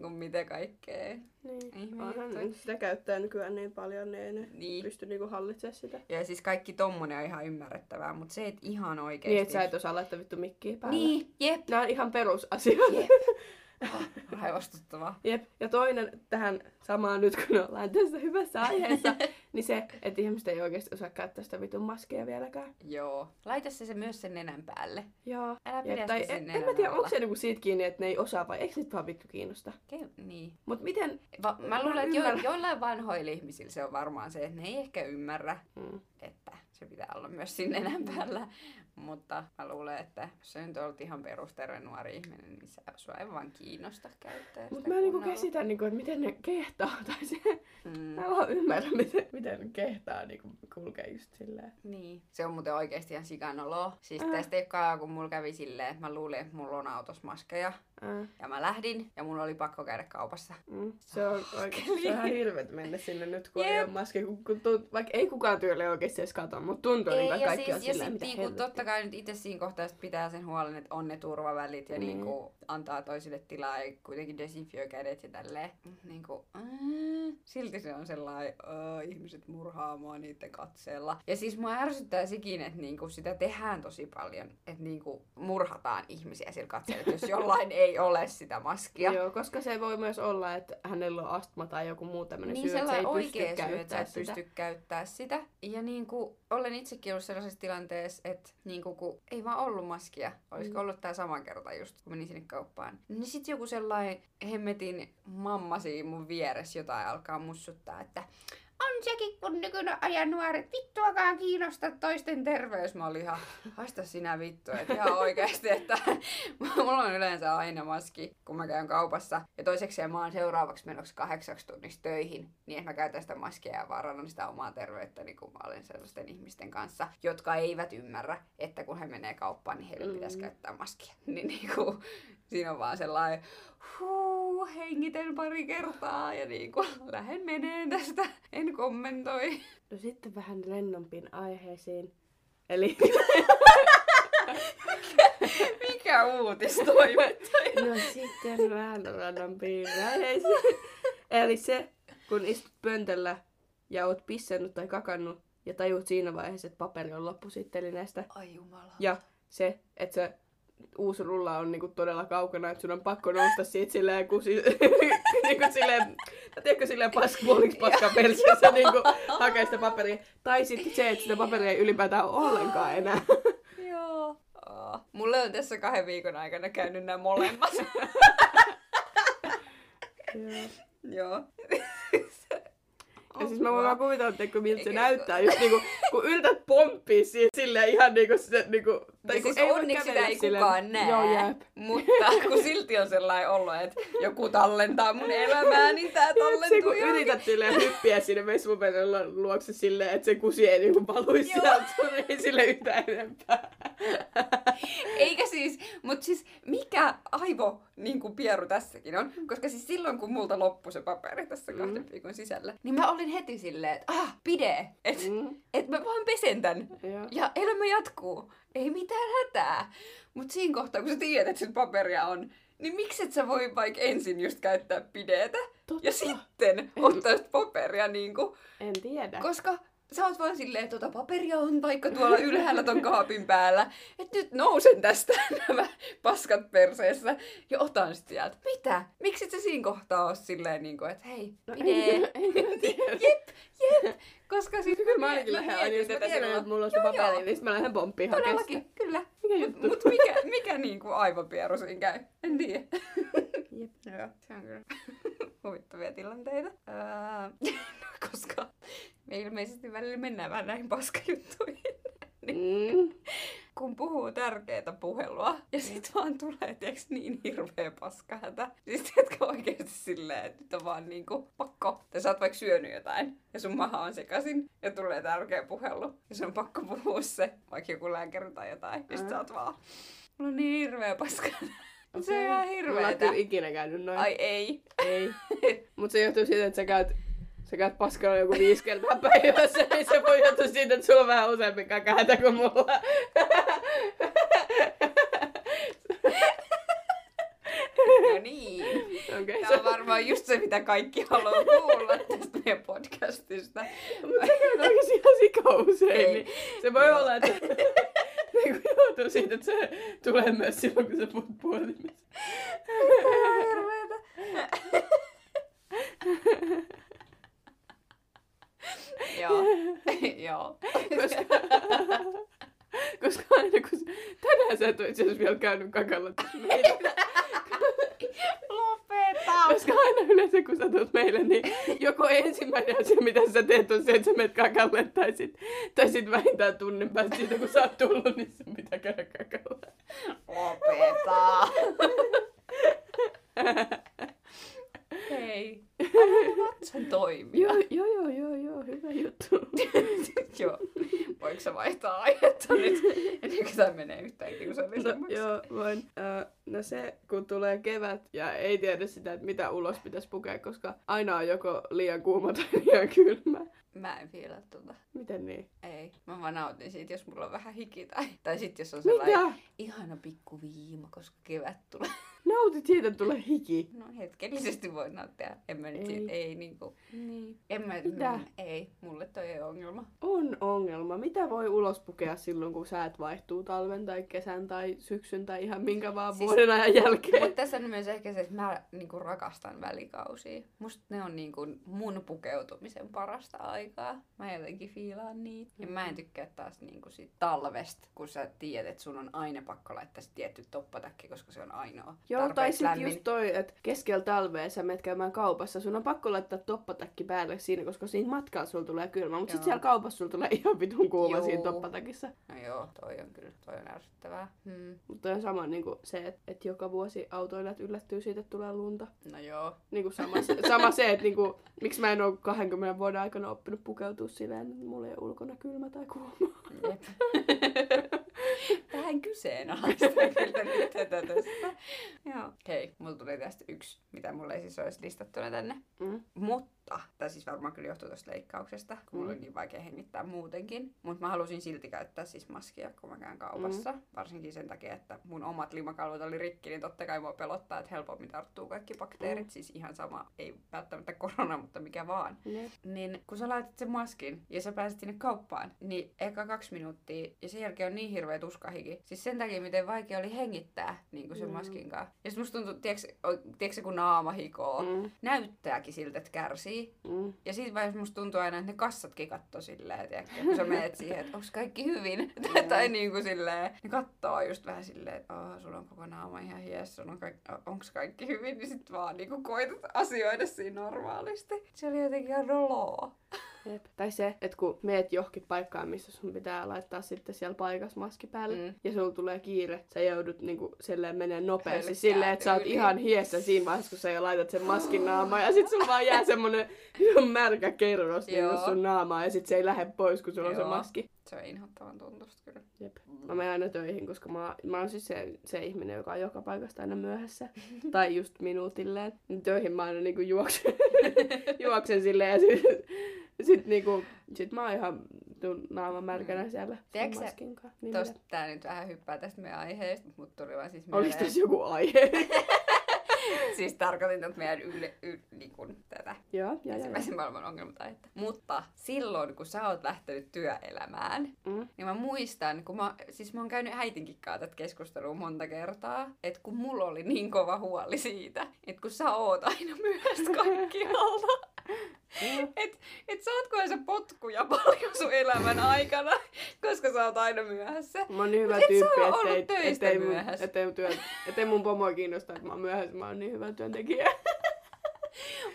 kun mitä kaikkea. Niin. Onhan juttu. ne sitä käyttää nykyään niin paljon, niin ei ne Niin. pysty niinku hallitsemaan sitä. Ja siis kaikki tommonen on ihan ymmärrettävää, mutta se, että ihan oikeesti... Niin, että sä et osaa laittaa vittu mikkiä päälle. Niin, jep. Nämä on ihan perusasioita. Jep. Ah, Raivostuttavaa. Jep. Ja toinen tähän samaan nyt, kun ollaan tässä hyvässä aiheessa, niin se, että ihmiset ei oikeasti osaa käyttää sitä vitun maskia vieläkään. Joo. Laita se, se myös sen nenän päälle. Joo. Älä pidä Jep, tai sen en, nenän en mä tiedä, alla. onko se niinku siitä kiinni, että ne ei osaa vai eikö niitä vaan vittu kiinnosta. Ke- niin. Mut miten... Va- mä luulen, että jo- joillain vanhoilla ihmisillä se on varmaan se, että ne ei ehkä ymmärrä, Mm. että se pitää olla myös siinä nenän päällä. Mutta mä luulen, että jos sä nyt olet ihan perusterve nuori ihminen, niin sä, sua ei vaan kiinnosta käyttää Mut sitä mä en niinku kunnolla. käsitä, niinku, että miten ne kehtaa. Tai se, Mm. mä en vaan ymmärrä, miten, miten ne kehtaa niinku, kulkee just silleen. Niin. Se on muuten oikeasti ihan sikanoloa. Siis Äh. tästä ei ole kun mulla kävi silleen, että mä luulin, että mulla on autossa maskeja. Äh, Ja mä lähdin ja mun oli pakko käydä kaupassa. mm. Se on oikeesti se on ihan hirveet mennä sinne nyt, kun ei Jep. ole maski. Kun, kun tunt, vaikka ei kukaan tyyli oikeesti edes katso, mutta tuntuu niin, Ei, kuin ja kaikki siis, on sit mitä niinku, totta kai nyt itse siinä kohtaa pitää sen huolen, että on ne turvavälit ja Niin. niinku, antaa toisille tilaa ja kuitenkin desinfioi kädet ja tälleen. Niinku, äh, silti se on sellainen, äh, ihmiset murhaa mua niiden katseella. Ja siis mua ärsyttää sekin, että niinku, sitä tehdään tosi paljon, että niinku, murhataan ihmisiä sillä katseella. Jos jollain ei ei ole sitä maskia. Joo, koska se voi myös olla, että hänellä on astma tai joku muu tämmöinen Niin syy, että se ei sellainen pysty oikea syy, että et pysty käyttää sitä. Ja niin kuin, olen itsekin ollut sellaisessa tilanteessa, että niin kuin, kun ei vaan ollut maskia, olisiko Mm. ollut tämä sama kerta just, kun menin sinne kauppaan. Niin sit joku sellainen hemmetin mamma siinä mun vieressä jotain alkaa mussuttaa, että on sekin, kun nykyinen ajan nuoret vittuakaan kiinnosta toisten terveys. Mä olin ihan, haista sinä vittu, että ihan oikeasti, että mulla on yleensä aina maski, kun mä käyn kaupassa. Ja toiseksi mä oon seuraavaksi menoksi kahdeksaksi tunniksi töihin, niin mä käytän sitä maskia ja vaarannan sitä omaa terveyttäni, kun mä olen sellaisten ihmisten kanssa, jotka eivät ymmärrä, että kun he menee kauppaan, niin heille Mm. pitäisi käyttää maskia. Niin niinku, siinä on vaan sellainen, huu, hengitän pari kertaa ja niin kuin, lähden meneen tästä, en kommentoi. No sitten vähän lennompiin aiheisiin. Eli Mikä uutistoimittaja? no sitten vähän lennompiin aiheisiin. Eli se, kun istut pöntöllä ja oot pissannut tai kakannut ja tajut siinä vaiheessa, että paperi on loppu sittelineestä. Ai jumala. Ja se, että se uusi rulla on niinku todella kaukana, että sun on pakko nousta siitä silleen, kun si- niinku silleen, no tiedätkö silleen paskapuoliksi paska perseessä niinku hakee sitä paperia. Tai sitten se, että sitä paperia ei ylipäätään ole ollenkaan enää. Joo. Oh. Mulle on tässä kahden viikon aikana käynyt nämä molemmat. Joo. Ja siis mä voin vaan kuvitella, että miltä se Eikä- näyttää, just niinku, kun yltät pomppii siitä silleen ihan niinku se, niinku, Tai kun siis voi onneksi sitä ei silleen- kukaan näe. Joo, jääp. Mutta kun silti on sellainen olo, että joku tallentaa mun elämää, niin tää Jep, se tallentuu kun johonkin. yrität silleen hyppiä sinne vesmupennon luokse silleen, että se kusi ei niinku valuisi sieltä, ei sille yhtään enempää. Eikä siis, mutta siis mikä aivo niin kuin pieru tässäkin on? Koska siis silloin kun multa loppui se paperi tässä Mm. kahden viikon sisällä, niin mä olin heti silleen, että ah, pide, että Mm, et mä vaan pesen tän. joo. Ja elämä jatkuu. Ei mitään hätää. Mutta siinä kohtaa, kun sä tiedät, että paperia on, niin miksi et sä voi vaikka ensin just käyttää pidetä Totta. ja sitten ottaa sitä paperia niinku, En tiedä. koska sä oot vaan silleen, että tota paperia on vaikka tuolla ylhäällä ton kaapin päällä, että nyt nousen tästä nämä paskat perseessä ja otan sit sieltä. Mitä? Miksi et sä siinä kohtaa oo silleen niinku, että hei, No pide. en, en tiedä. jep, jep. Koska siis Kyllä mä ainakin lähden aina, jos mä tiedän, että mulla on se paperi, niin mä lähden pomppiin hakemaan. Todellakin, kyllä. Mikä Mut, juttu? mut mikä, mikä niinku aivopieru siinä käy? En tiedä. Jep. Joo, se on kyllä huvittavia tilanteita. Koska me ilmeisesti välillä mennään vähän näihin paskajuttuihin. Mm. Kun puhuu tärkeää puhelua ja sit vaan tulee tiiäks, niin hirveä paskahätä. Siis tiedätkö oikeesti silleen, että nyt on vaan niinku pakko. Tai sä oot vaikka syönyt jotain ja sun maha on sekasin ja tulee tärkeä puhelu. Ja sun on pakko puhua se, vaikka joku lääkäri tai jotain. Ja sit sä oot vaan, mulla on niin hirveä paska. Se on ihan Mulla ei hirveetä. kyllä ikinä käynyt noin. Ai ei. Ei. Mut se johtuu siitä, että sä käyt, sä käyt paskalla joku viisi kertaa päivässä, niin se voi johtua siitä, että sulla on vähän useampi kakahätä kuin mulla. No niin. Okei. Tämä on varmaan just se, mitä kaikki haluaa kuulla tästä meidän podcastista. Mutta se käy oikeasti ihan sika usein. Ei. Niin se voi Joo. olla, että niin kuin johtuu siitä, että se tulee myös silloin, kun sä puhut puhelimessa. Ihan hirveetä. Joo. Joo. Koska, koska aina kun... Tänään sä et ole itse asiassa vielä käynyt kakalla. Lopeta! Koska aina yleensä kun sä tulet meille, niin joko ensimmäinen asia, mitä sä teet, on se, että sä menet kakalle, tai sit, tai sit vähintään tunnin päästä siitä, kun sä oot tullut, niin sun pitää käydä kakalle. Lopeta! Hei. Anna vatsan toimia. Joo, joo, joo, joo, joo, hyvä juttu. Joo. Voinko sä vaihtaa aihetta nyt? Tämä menee yhtään No, kiusallisemmaksi. joo, voin. Uh, no se, kun tulee kevät ja ei tiedä sitä, että mitä ulos pitäisi pukea, koska aina on joko liian kuuma tai liian kylmä. Mä en fiilaa tota. Miten niin? Ei. Mä vaan nautin siitä, jos mulla on vähän hiki tai, tai sit jos on sellainen Mitä? ihana pikku viima, koska kevät tulee. Nautit siitä, että tulee hiki. No hetkellisesti voi nauttia. En mä nyt Ei. siitä, ei niinku. Niin. En mä, Mitä? Mm, ei, mulle toi ei ongelma. On ongelma. Mitä voi ulos pukea silloin, kun säät vaihtuu talven tai kesän tai syksyn tai ihan minkä vaan Siis- vuoden ajan jälkeen? Mutta tässä on myös ehkä se, että mä niinku rakastan välikausia. Musta ne on niinku mun pukeutumisen parasta aikaa. Mä jotenkin fiilaan niitä. Ja mä en tykkää taas niinku sit talvesta, kun sä tiedät, että sun on aina pakko laittaa se tietty toppatakki, koska se on ainoa Joo, tai tarpeeksi sitten just toi, että keskellä talvea sä menet käymään kaupassa, sun on pakko laittaa toppatakki päälle siinä, koska siinä matkalla sulla tulee kylmä, mutta Joo. sitten siellä kaupassa sulla tulee ihan vitun kuuma Joo. siinä toppatakissa. No joo, toi on kyllä, toi on ärsyttävää. Hmm. Mutta on sama niin kuin se, että, että joka vuosi autoilijat yllättyy siitä, että tulee lunta. No joo. Niin kuin sama, sama se, että niin kuin, miksi mä en ole 20 vuoden aikana oppinut pukeutua silleen, että mulla ei ole ulkona kylmä tai kuuma. Jep. Vähän kyseenalaista kyllä nyt tätä tästä. Joo. Hei, mulla tuli tästä yksi, mitä mulla ei siis olisi listattuna tänne. Mm. Mutta, tämä siis varmaan kyllä johtuu tuosta leikkauksesta, kun mulla Mm. on niin vaikea hengittää muutenkin. Mutta mä halusin silti käyttää siis maskia, kun mä käyn kaupassa. Mm. Varsinkin sen takia, että mun omat limakalvot oli rikki, niin totta kai mua pelottaa, että helpommin tarttuu kaikki bakteerit. Mm. Siis ihan sama, ei välttämättä korona, mutta mikä vaan. Jep. Niin kun sä laitat sen maskin ja sä pääset sinne kauppaan, niin eka kaksi minuuttia ja sen jälkeen on niin hirveä tuskahiki. Siis sen takia, miten vaikea oli hengittää niin kuin sen Mm. maskin kanssa. Ja sit musta tuntuu, tiedätkö, kun naama hikoo, Mm. näyttääkin siltä, että kärsii. Mm. Ja siitä vaiheessa musta tuntuu aina, että ne kassatkin kattoo silleen, tiedätkö, kun sä menet siihen, että onko kaikki hyvin. tai niin kuin silleen, ne kattoo just vähän silleen, että oh, sulla on koko naama ihan hies, sulla on kaikki, onko kaikki hyvin, niin sit vaan niin kuin koetat asioida siinä normaalisti. Se oli jotenkin ihan noloa. Jep. Tai se, että kun meet johonkin paikkaan, missä sun pitää laittaa sitten siellä paikassa maski päälle, Mm. ja sulla tulee kiire, sä joudut niinku silleen menee nopeasti Hölkkää silleen, että sä oot ihan hiessä siinä vaiheessa, kun sä jo laitat sen maskin naamaan, ja sit sulla vaan jää semmonen märkä kerros Joo. sun naamaa, ja sit se ei lähde pois, kun sulla on se maski. Se on inhottavan tuntusta kyllä. Jep. Mä menen aina töihin, koska mä, mä oon siis se, se ihminen, joka on joka paikasta aina myöhässä. tai just minuutilleen. Niin Töihin mä aina niinku juoksen, juoksen silleen ja sit, sit, niinku, sit mä oon ihan tun naama märkänä siellä sen Tiedätkö. Niin Tosta, tää nyt vähän hyppää tästä meidän aiheesta, mutta tuli vaan siis mieleen. tässä joku aihe? siis tarkoitin tätä meidän yle, y, niin kuin, tätä joo, ja. ensimmäisen maailman ongelmataihetta. Mutta silloin, kun sä oot lähtenyt työelämään, Mm. niin mä muistan, kun mä, siis mä oon käynyt äitinkin kanssa tätä keskustelua monta kertaa, että kun mulla oli niin kova huoli siitä, että kun sä oot aina myöhässä kaikkialta, Joo. et, et saatko sä potkuja paljon sun elämän aikana, koska sä oot aina myöhässä. Mä oon niin hyvä Mut et tyyppi, ollut ettei, töistä ettei, mun, ettei, työ, ettei mun pomoa kiinnosta, että mä oon myöhässä. Mä oon niin hyvä työntekijä.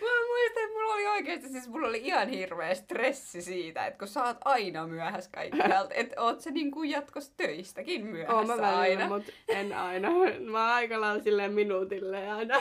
Mä muistan, että mulla oli oikeasti, siis mulla oli ihan hirveä stressi siitä, että kun sä oot aina myöhässä kaikkialta, että oot sä niinku jatkos töistäkin myöhässä Oon mä välillä, aina. mutta en aina. Mä oon aika lailla silleen minuutille aina.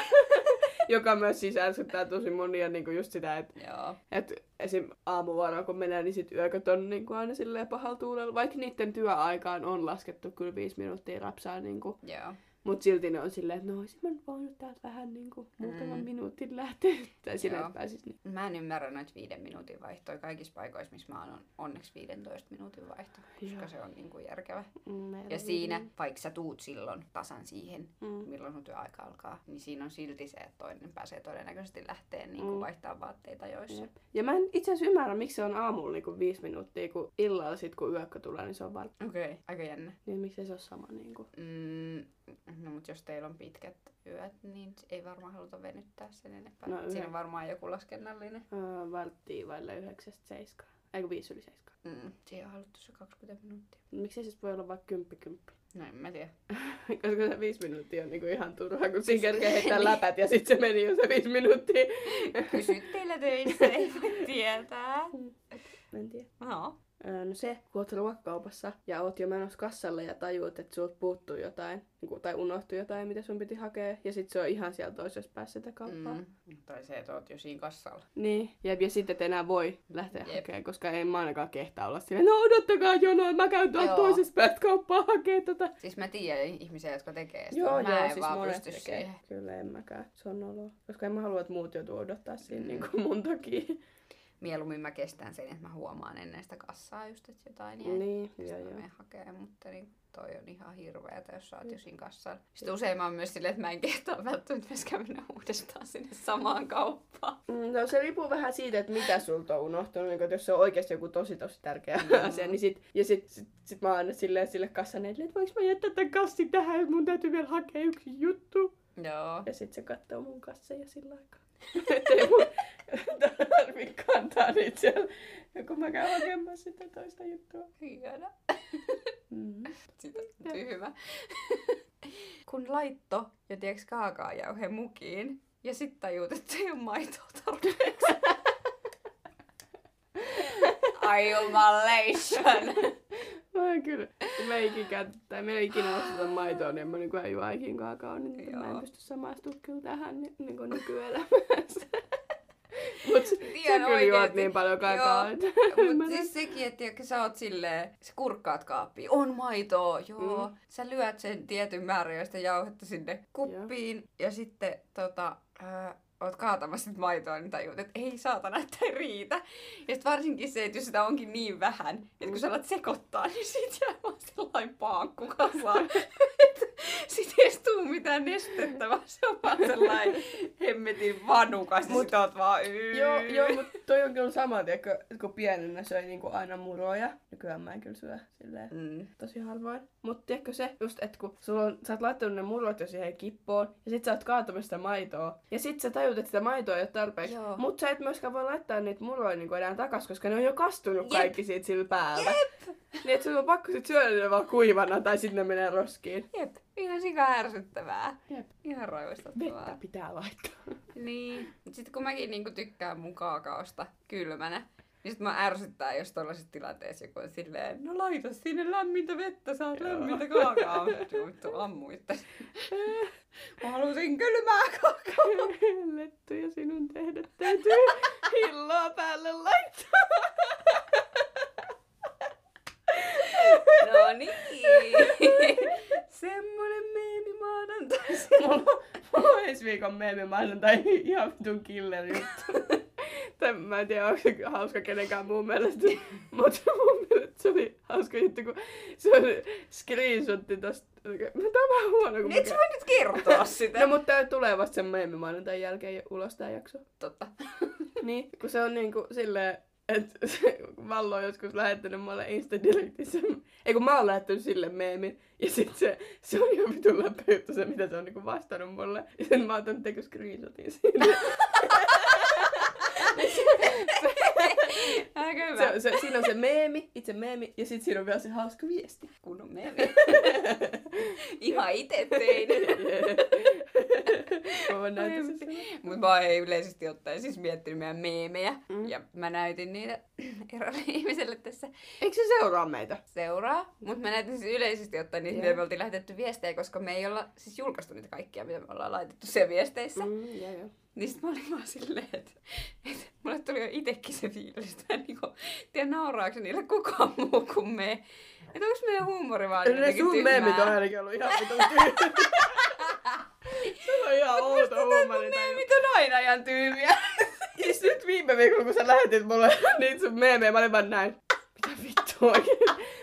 Joka myös siis ärsyttää tosi monia niin kuin just sitä, että Joo. et esim. aamuvuoroon kun menee, niin sit yököt on niin kuin aina silleen pahalla tuulella. Vaikka niiden työaikaan on laskettu kyllä viisi minuuttia rapsaa, niin kuin, Joo. Mut silti ne on silleen, että no olisin mä nyt voinut täältä vähän niin kuin, muutaman Mm. minuutin lähteä. Tai silleen, että pääsis niin. Mä en ymmärrä noita viiden minuutin vaihtoja kaikissa paikoissa, missä mä oon on onneksi 15 minuutin vaihto, koska Joo. se on niinku järkevä. Mm, Ja siinä, niin. vaikka sä tuut silloin tasan siihen, Mm. milloin sun työaika alkaa, niin siinä on silti se, että toinen pääsee todennäköisesti lähteen niin Mm. vaihtaa vaatteita joissa. Jep. Ja mä en itse asiassa ymmärrä, miksi se on aamulla niinku viisi minuuttia, kun illalla sit kun yökkö tulee, niin se on vartti. Okei, okay, aika jännä. Niin miksei se ole sama niinku. Mm, no mutta jos teillä on pitkät yöt, niin ei varmaan haluta venyttää sen enempää. No, Siinä on varmaan joku laskennallinen. Öö, vaille yhdeksästä seiskaan. Eikö viisi yli seiskaan. Mm. Siihen on haluttu se 20 minuuttia. Miksei siis voi olla vaikka kymppi kymppi? No en mä tiedä. Koska se viisi minuuttia on niinku ihan turhaa, kun siinä kerkee heittää läpät ja sitten se meni jo se viisi minuuttia. Kysyt teillä töissä, ei voi tietää. en tiedä. No. No se, kun oot ruokakaupassa ja oot jo menossa kassalle ja tajuut, että sulta puuttuu jotain, niinku, tai unohtuu jotain, mitä sun piti hakea, ja sit se on ihan siellä toisessa päässä sitä kauppaa. Mm. Tai se, että oot jo siinä kassalla. Niin, ja, ja sitten et enää voi lähteä Jep. hakemaan, koska en mä ainakaan kehtaa olla silleen, no odottakaa jonoa, mä käyn tuolta Joo. toisesta päästä kauppaa hakemaan tota. Siis mä tiedän ihmisiä, jotka tekee sitä. Joo, mä joo, en siis vaan pysty tekee. siihen. Kyllä en mäkään. Se on noloa. Koska en mä halua, että muut joutuu odottaa siinä Mm. niin kuin mun takia. Mieluummin mä kestän sen, että mä huomaan ennen sitä kassaa just, että jotain jäi. Niin, Sitten joo mä menen hakemaan, mutta niin toi on ihan hirveetä, jos sä oot jo siinä kassalla. Sitten usein mä oon myös silleen, että mä en kehtaa välttämättä myöskään mennä uudestaan sinne samaan kauppaan. Mm, No se riippuu vähän siitä, että mitä sulta on unohtunut. Niin että jos se on oikeasti joku tosi tosi tärkeä Mm. asia, niin sit, ja sit, sit, sit mä oon aina silleen sille kassaneille, että voinko mä jättää tämän kassin tähän, että mun täytyy vielä hakea yksi juttu. Joo. Ja sit se katsoo mun kasseja sillä aikaa. Ettei mun tarvi kantaa niitä siellä, ja kun mä käyn hakemaan sitä toista juttua. Hieno. Mm. Sitä tyhmä. Kun laitto ja tieks kaakaajauhe mukiin ja sit tajuut, että ei oo maitoa tarpeeksi. Ai jumalation. Mä en kyllä, mä en ikinä, tai mä en ikinä osteta maitoa, niin mä niinku juo ikin kaakao, niin mä en pysty samaistumaan kyllä tähän ni- niinku nykyelämässä. Mut sä kyllä juot niin paljon kaakaoa, että Mut ymmärrän. siis sekin, että tiedätkö, sä oot silleen, sä kurkkaat kaappiin, on maitoa, joo. Mm. Sä lyöt sen tietyn määrän josta jauhetta sinne kuppiin ja sitten tota, ää, oot kaatamassa sit maitoa, niin tajut, että ei saatana, että ei riitä. Ja sit varsinkin se, että jos sitä onkin niin vähän, että kun sä alat sekoittaa, niin sit jää vaan sellainen paakku kasaan. Sitten ei tuu mitään nestettä, vaan se on vaan sellainen hemmetin vanukas. Ja Mut- sit oot vaan yy. Joo, joo, mutta toi on kyllä sama, tiedätkö, kun pienenä söi niinku aina muroja. Nykyään mä en kyllä syö silleen Mm. tosi harvoin. Mutta tiedätkö se, just että kun sulla on, sä oot laittanut ne murrot jo siihen kippoon, ja sit sä oot kaatamassa sitä maitoa, ja sit sä tajut, että sitä maitoa ei ole tarpeeksi. Joo. Mut sä et myöskään voi laittaa niitä muroja niinku enää takas, koska ne on jo kastunut Jep. kaikki siitä sillä päällä. Jep. Niin et sun on pakko sit syödä ne vaan kuivana, tai sitten ne menee roskiin. Jep, ihan sika ärsyttävää. Jep. Ihan raivostuttavaa. Vettä pitää laittaa. Niin. Mut sit kun mäkin niinku tykkään mun kaakaosta kylmänä, niin sit mä ärsyttää, jos tollaisessa tilanteessa joku on silleen, no laita sinne lämmintä vettä, saat Joo. lämmintä kaakaoa. Vittu, vittu ammuitte. Mä halusin kylmää kaakaoa. Lettuja sinun tehdä täytyy hilloa päälle laittaa. No niin. Semmonen meemi maanantaisin. Mulla, mulla on ensi viikon meemi maanantai ihan vitun killer juttu. Tai mä en tiedä, onko se hauska kenenkään muun mielestä. Mutta mun mielestä se oli hauska juttu, kun se on screenshotti tosta. Tämä on vähän huono, kun Et sä voi nyt kertoa sitä. No mutta tää tulee vasta sen meemi maanantai jälkeen ulos tää jakso. Totta. Niin, kun se on niinku silleen, että Vallo on joskus lähettänyt mulle Insta-directissä, ei kun mä oon lähettänyt sille meemin, ja sit se, se on ihan vitun läppä juttu se, mitä se on niinku vastannut mulle, ja sen mä ottanut teko screenshotin sinne. Aika hyvä. se, se, siinä on se meemi, itse meemi, ja sit siinä on vielä se hauska viesti. Kunnon meemi. Ihan ite tein. Mä voin näyttää sen sulle. Mutta mä oon yleisesti ottaen siis miettinyt meidän meemejä. Mm. Ja mä näytin niitä eräälle ihmiselle tässä Eikö se seuraa meitä? seuraa. Mutta mä näytin siis yleisesti ottaen niitä, mitä me oltiin lähetetty viestejä, koska me ei olla siis julkaistu niitä kaikkia, mitä me ollaan laitettu siellä viesteissä. Mm. Joo, joo. Niin sit mä olin vaan silleen, että, että mulle tuli jo itekin se fiilis, että mä en niinku tiedä nauraako niille kukaan muu kuin me. Että onks meidän huumori vaan Eli ne jotenkin sun tyhmää? meemit on ainakin ollut ihan vitun tyhjä. Sulla on ihan outo huumori. Meemit on aina ihan tyhmiä. Ja sit nyt viime viikolla, kun sä lähetit mulle niitä sun meemejä, mä olin vaan näin. Mitä vittua oikein?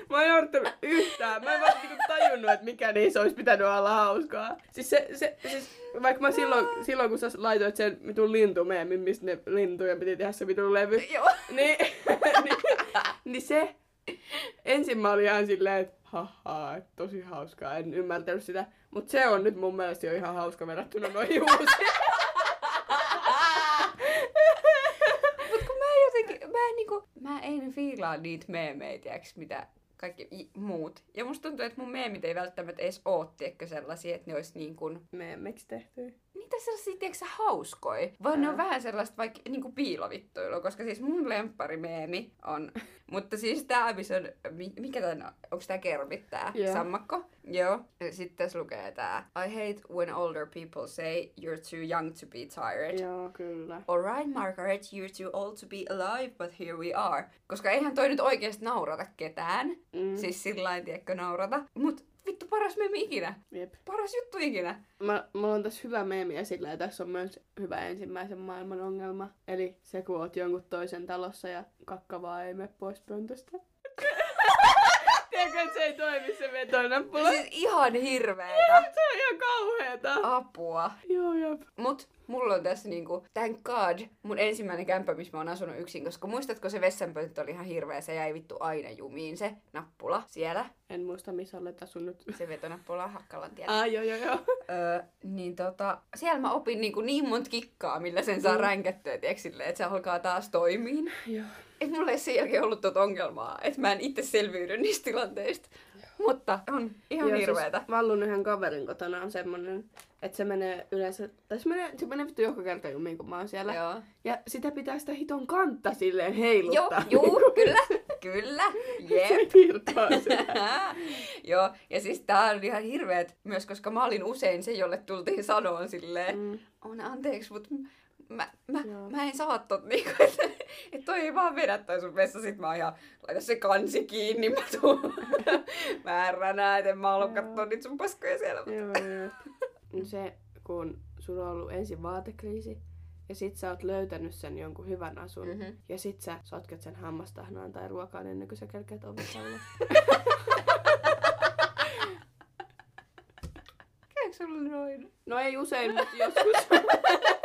Mä en odottanut yhtään. Mä en vaan niinku tajunnut, että mikä niissä olisi pitänyt olla hauskaa. Siis se, se siis, vaikka mä silloin, silloin kun sä laitoit sen vitun lintumeemin, mistä ne lintujen piti tehdä se vitun levy, Joo. niin, niin, niin se, ensin mä olin ihan silleen, että haha, tosi hauskaa, en ymmärtänyt sitä. Mut se on nyt mun mielestä jo ihan hauska verrattuna noihin uusiin. Mut kun mä en jotenkin, mä en niinku, mä en fiilaa niitä meemejä, tiiäks, mitä kaikki muut. Ja musta tuntuu, että mun meemit ei välttämättä edes oo, tiedätkö, sellaisia, että ne olisi niin kuin, Meemiksi tehty. Niitä sellaisia, tiedätkö, hauskoja. Vaan ne on vähän sellaista vaikka niinku piilovittuilua, koska siis mun lempparimeemi on, mutta siis tää, missä on, mi- mikä tän, on? onks tää kermit tää Joo. sammakko? Joo. Sitten tässä lukee tää, I hate when older people say you're too young to be tired. Joo, kyllä. Alright, Margaret, you're too old to be alive, but here we are. Koska eihän toi nyt oikeasti naurata ketään. Mm. Siis sillä lailla, tiedätkö, naurata. Mut vittu paras meemi ikinä. Jep. Paras juttu ikinä. Mä, mulla on tässä hyvä meemi esillä ja tässä on myös hyvä ensimmäisen maailman ongelma. Eli se, kun oot jonkun toisen talossa ja kakka vaan ei mene pois pöntöstä. Että se ei toimi se vetonappula? Siis ihan hirveetä. Se on ihan kauheeta. Apua. Joo, jop. Mut mulla on tässä niinku, thank god, mun ensimmäinen kämppä, missä mä oon asunut yksin, koska muistatko se vessanpönttö oli ihan hirveä, se jäi vittu aina jumiin se nappula siellä, En muista, missä olet asunut. se vetonappula Hakkalan tiellä. Ah, joo, joo, joo. Öö, niin tota, siellä mä opin niinku niin monta kikkaa, millä sen saa Mm. ränkättyä, tiedätkö, silleen, että se alkaa taas toimiin. joo. Et mulla ei sen jälkeen ollut tuota ongelmaa, että mä en itse selviydy niistä tilanteista. Mutta on ihan Joo, hirveetä. Siis Vallun yhden kaverin kotona on semmonen, että se menee yleensä, tai se menee, se menee vittu joka kerta jumiin, kun mä oon siellä. Joo. Ja sitä pitää sitä hiton kantta silleen Joo, heiluttaa. juu, kyllä, kyllä, jep. Joo, ja siis tää on ihan hirveet myös, koska mä olin usein se, jolle tultiin sanoon silleen, Mm. on anteeksi, mutta mä, mä, Joo. mä en saa tot niinku, että et toi ei vaan vedä toi sun vessa, sit mä oon ihan, laita se kansi kiinni, mä tuun vääränä, et en mä halua Joo. katsoa niitä sun paskoja siellä. Joo, joo. No Se, kun sulla on ollut ensin vaatekriisi, ja sit sä oot löytänyt sen jonkun hyvän asun, Mhm. ja sit sä sotket sen hammastahnaan tai ruokaan ennen kuin sä kelkeät ovesta ulos. Käykö sulla noin? No ei usein, mutta joskus.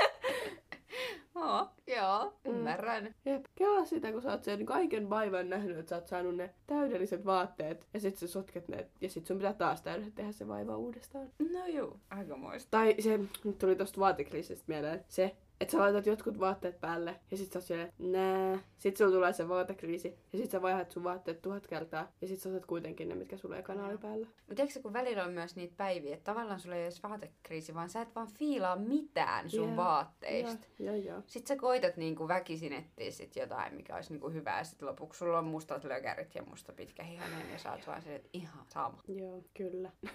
Oo, joo, Mm. ymmärrän. Jep. Kelaa sitä, kun sä oot sen kaiken vaivan nähnyt, että sä oot saanut ne täydelliset vaatteet, ja sit sä sotket ne, ja sit sun pitää taas täydessä tehdä se vaiva uudestaan. No juu, aikamoista. Tai se, nyt tuli tosta vaatekriisistä mieleen, se, että sä laitat jotkut vaatteet päälle ja sit sä oot silleen, nää. Sit sulla tulee se vaatekriisi ja sit sä vaihdat sun vaatteet tuhat kertaa ja sit sä otat kuitenkin ne, mitkä sulla ekana oli päällä. Mutta tiedätkö, kun välillä on myös niitä päiviä, että tavallaan sulla ei ole edes vaatekriisi, vaan sä et vaan fiilaa mitään sun Joo, vaatteista. Joo, joo. Sitten sä koitat niinku väkisin etsiä sit jotain, mikä olisi niinku hyvää. Ja sitten lopuksi sulla on mustat lökärit ja musta pitkä hihanen ja sä oot vaan se, että ihan sama. Joo, kyllä.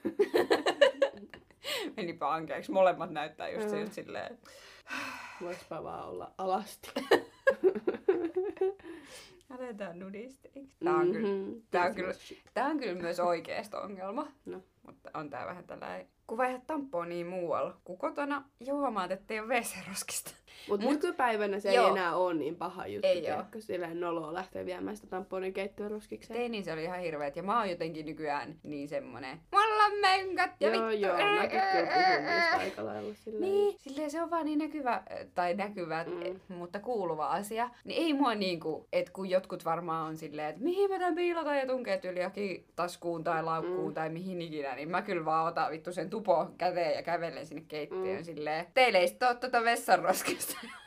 Menipä ankeeksi. Molemmat näyttää just Mm. siltä silleen. Voispa vaan olla alasti. Aletaan nudisteiksi. Tää on, kyllä, Mhm. tää on kyllä- shit. tää on kyllä myös oikeasta ongelma. No. Mutta on tää vähän tällainen. Kun vaihdat niin muualla kuin kotona ja huomaat, ettei ole WC-roskista. Mut, Mut- nykypäivänä se ei Joo. enää ole niin paha juttu, Ei tiedätkö? Silleen noloa lähtee viemään sitä tamponin keittiön roskikseen. Tein niin se oli ihan hirveet ja mä oon jotenkin nykyään niin semmonen. Mulla on mönkät ja joo, vittu. joo, mäkin kyllä puhun niistä aika lailla silleen. Niin, silleen se on vaan niin näkyvä, äh, tai näkyvä, Mm. mm. mutta kuuluva asia. Niin ei mua niinku, että kun jotkut varmaan on silleen, että mihin mä tän piilotan ja tunkee yli johonkin taskuun tai laukkuun Mm. tai mihin ikinä, niin mä kyllä vaan otan vittu sen tupo käteen ja kävelen sinne keittiöön Mm. silleen, teille ei sit oo tota vessanroskista.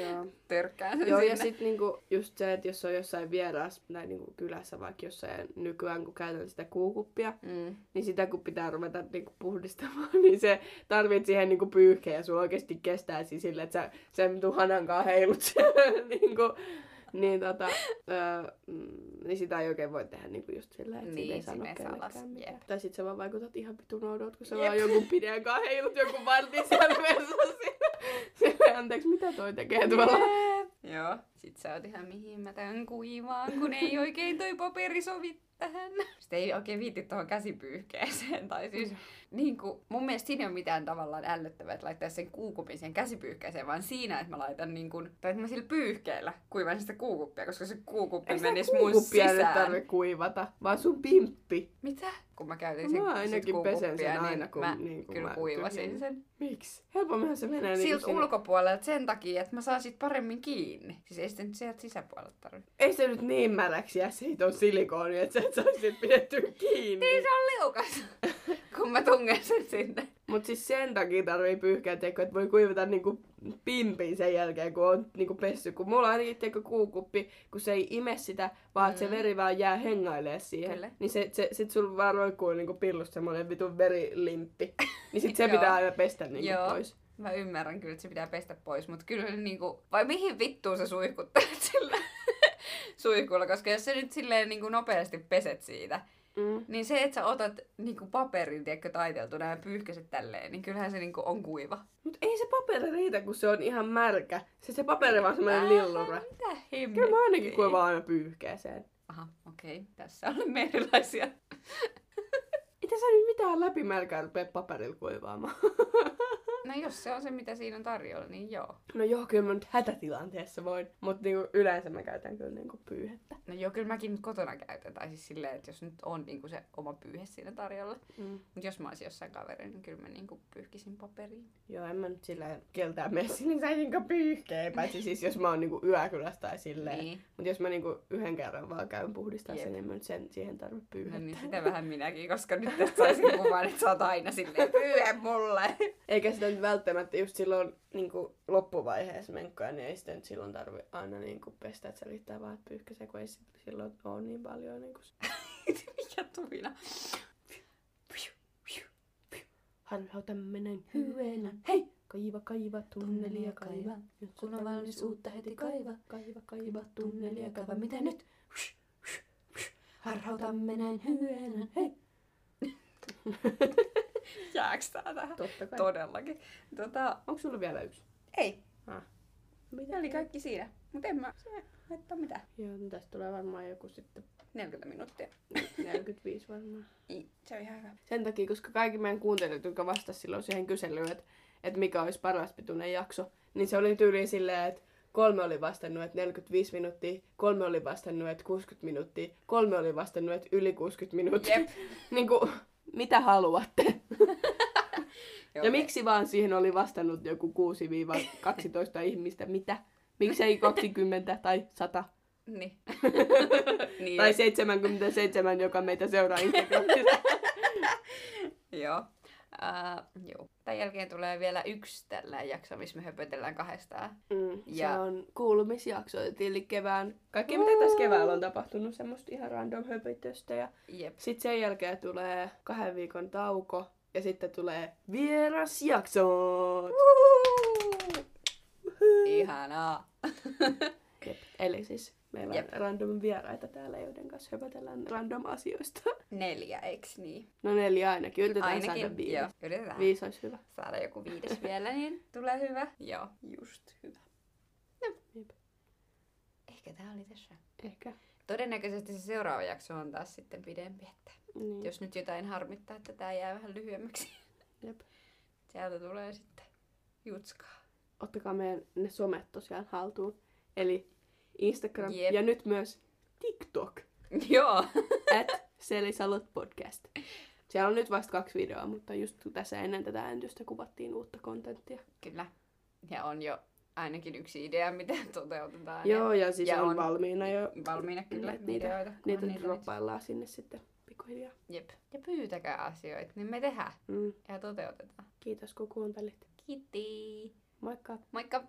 Joo. Sen Joo, sinne. ja sitten niinku just se, että jos on jossain vieraassa, näin niinku kylässä vaikka jossain nykyään, kun käytän sitä kuukuppia, Mm. niin sitä kun pitää ruveta niinku puhdistamaan, niin se tarvit siihen niinku pyyhkeä ja sulla oikeasti kestää siis sille, että sä sen tuhanankaan heilut siellä, niinku, niin tota, öö, niin sitä ei oikein voi tehdä niinku just sillä, että siitä ei Niin, sano kellekään mitään. jep. Tai sit sä vaan vaikutat ihan vitun oudot, kun sä Jep. vaan jonkun pidän kanssa heilut jonkun vartin siellä anteeksi, mitä toi tekee tuolla? Joo. Sit sä oot ihan mihin mä tän kuivaan, kun ei oikein toi paperi sovi tähän. Sitten ei oikein viitti tuohon käsipyyhkeeseen. Tai siis niin kuin, mun mielestä siinä ei ole mitään tavallaan ällöttävää, että laittaa sen kuukupin sen käsipyyhkeeseen, vaan siinä, että mä laitan niin kuin, tai että mä sillä pyyhkeellä kuivan sitä kuukuppia, koska se kuukuppi Ei sitä menisi mun sisään. tarvitse kuivata, vaan sun pimppi. Mitä? Kun mä käytin sen mä ainakin pesen sen aina, kun- mä niin, kun kyllä mä kuivasin tyhjennän. sen. Miksi? Helpomminhan se menee Siltä sinne. ulkopuolelta sen takia, että mä saan sit paremmin kiinni. Siis ei sitä nyt sieltä sisäpuolelta tarvitse. Ei se nyt niin märäksi jää siitä on silikooni, että sä et saisi sit pidettyä kiinni. Niin se on liukas, kun mä tungen sen sinne. Mut siis sen takia tarvii pyyhkeä, teikö, että voi kuivata niinku pimpin sen jälkeen, kun on niinku pessy. Kun mulla on ainakin kuukuppi, kun se ei ime sitä, vaan mm. se veri vaan jää hengailee siihen. Kyllä. Niin se, se, sit sulla vaan roikkuu niinku pillusta semmonen vitun verilimppi. Niin sit se pitää aina pestä niinku pois. Mä ymmärrän kyllä, että se pitää pestä pois, mutta kyllä niinku, vai mihin vittuun sä suihkuttelet sillä suihkulla, koska jos sä nyt silleen niinku nopeasti peset siitä, Mm. niin se, että sä otat niinku paperin, tiedätkö, taiteltuna ja pyyhkäset tälleen, niin kyllähän se niinku on kuiva. Mut ei se paperi riitä, kun se on ihan märkä. Se, se paperi vaan semmonen lillura. Mitä hemmettiä? Kyllä mä ainakin kuivaan aina pyyhkeeseen. Aha, okei. Okay. Tässä olemme erilaisia. Ei tässä nyt mitään läpimärkää rupea paperilla kuivaamaan. No jos se on se, mitä siinä on tarjolla, niin joo. No joo, kyllä mä nyt hätätilanteessa voin. Mutta niinku yleensä mä käytän kyllä niinku pyyhettä. No joo, kyllä mäkin nyt kotona käytän. Tai siis silleen, että jos nyt on niinku se oma pyyhe siinä tarjolla. Mm. Mutta jos mä olisin jossain kaverin, niin kyllä mä niinku pyyhkisin paperiin. Joo, en mä nyt silleen keltään mene sinne saisinko pyyhkeen. Paitsi siis jos mä oon niinku yökylässä tai silleen. Niin. Mutta jos mä niinku yhden kerran vaan käyn puhdistaa Jep. sen, niin mä nyt sen, siihen tarvitse No pyyhettä. niin, sitä vähän minäkin, koska nyt tästä saisin kuvan, että sä oot aina silleen, pyyhe mulle. Eikä sitä nyt välttämättä just silloin niin kuin loppuvaiheessa menkkoja, niin ei sitä nyt silloin tarvi aina niin kuin pestä, että se riittää vaan, että pyyhkäsee, kun ei silloin ole niin paljon niin kuin... Mikä tuina? Harhau tämmönen hyvänä, hei! Kaiva, kaiva, tunnelia kaiva. Nyt Kun on valmis uutta heti kaiva. Kaiva, kaiva, tunnelia kaiva. Mitä nyt? Harhau tämmönen hyvänä, hei! Jääks tää tähän? Totta kai. Todellakin. Tota, Onko sulla vielä yksi? ei. Mitä? Ne oli kaikki siinä. Mut en mä se haittaa mitään. Joo, no tästä tulee varmaan joku sitten 40 minuuttia. 45 varmaan. Niin, se on ihan hyvä. Sen takia, koska kaikki meidän kuuntelijat, jotka vastasivat silloin siihen kyselyyn, että, että mikä olisi paras pituinen jakso, niin se oli tyyliin silleen, että kolme oli vastannut, että 45 minuuttia, kolme oli vastannut, että 60 minuuttia, kolme oli vastannut, että yli 60 minuuttia. Jep. niin kuin, mitä haluatte? Ja miksi vaan siihen oli vastannut joku 6-12 ihmistä? Mitä? Miksi ei 20 tai 100? Niin. niin Tai 77, joka meitä seuraa Instagramissa. Joo. Uh, joo. Tämän jälkeen tulee vielä yksi tällä jakso, missä me höpötellään kahdestaan. Mm, Se Ja- on kuulumisjakso, eli kevään. Kaikki mitä tässä keväällä on tapahtunut, semmoista ihan random höpötystä. Ja Jep. sitten sen jälkeen tulee kahden viikon tauko. Ja sitten tulee vierasjakso. Ihanaa. Jep. Eli siis meillä Jep. on random vieraita täällä, joiden kanssa höpötellään random asioista. Neljä, eiks niin? No neljä ainakin. Yritetään Ainakin, saada viisi. joo. Yritetään Viisi olisi hyvä. saada joku viides vielä, niin tulee hyvä. Joo, just hyvä. No. Jep. Ehkä tää oli tässä. Ehkä. Todennäköisesti se seuraava jakso on taas sitten pidempi, että Niin. jos nyt jotain harmittaa, että tää jää vähän lyhyemmäksi. Jep. Sieltä tulee sitten jutskaa. Ottakaa meidän ne somet tosiaan haltuun. Eli Instagram Jep. ja nyt myös TikTok. Joo. at Selisalot podcast. Siellä on nyt vasta kaksi videoa, mutta just tässä ennen tätä äänitystä kuvattiin uutta kontenttia. Kyllä. Ja on jo ainakin yksi idea, miten toteutetaan. Joo, ja siis ja on, on- valmiina jo. Valmiina kyllä Niitä- niitä- videoita. Niitä nyt. droppaillaan sinne sitten pikkuhiljaa. Jep. Ja pyytäkää asioita, niin me tehdään Mm. ja toteutetaan. Kiitos kun kuuntelit. Kiitti. Moikka! Moikka!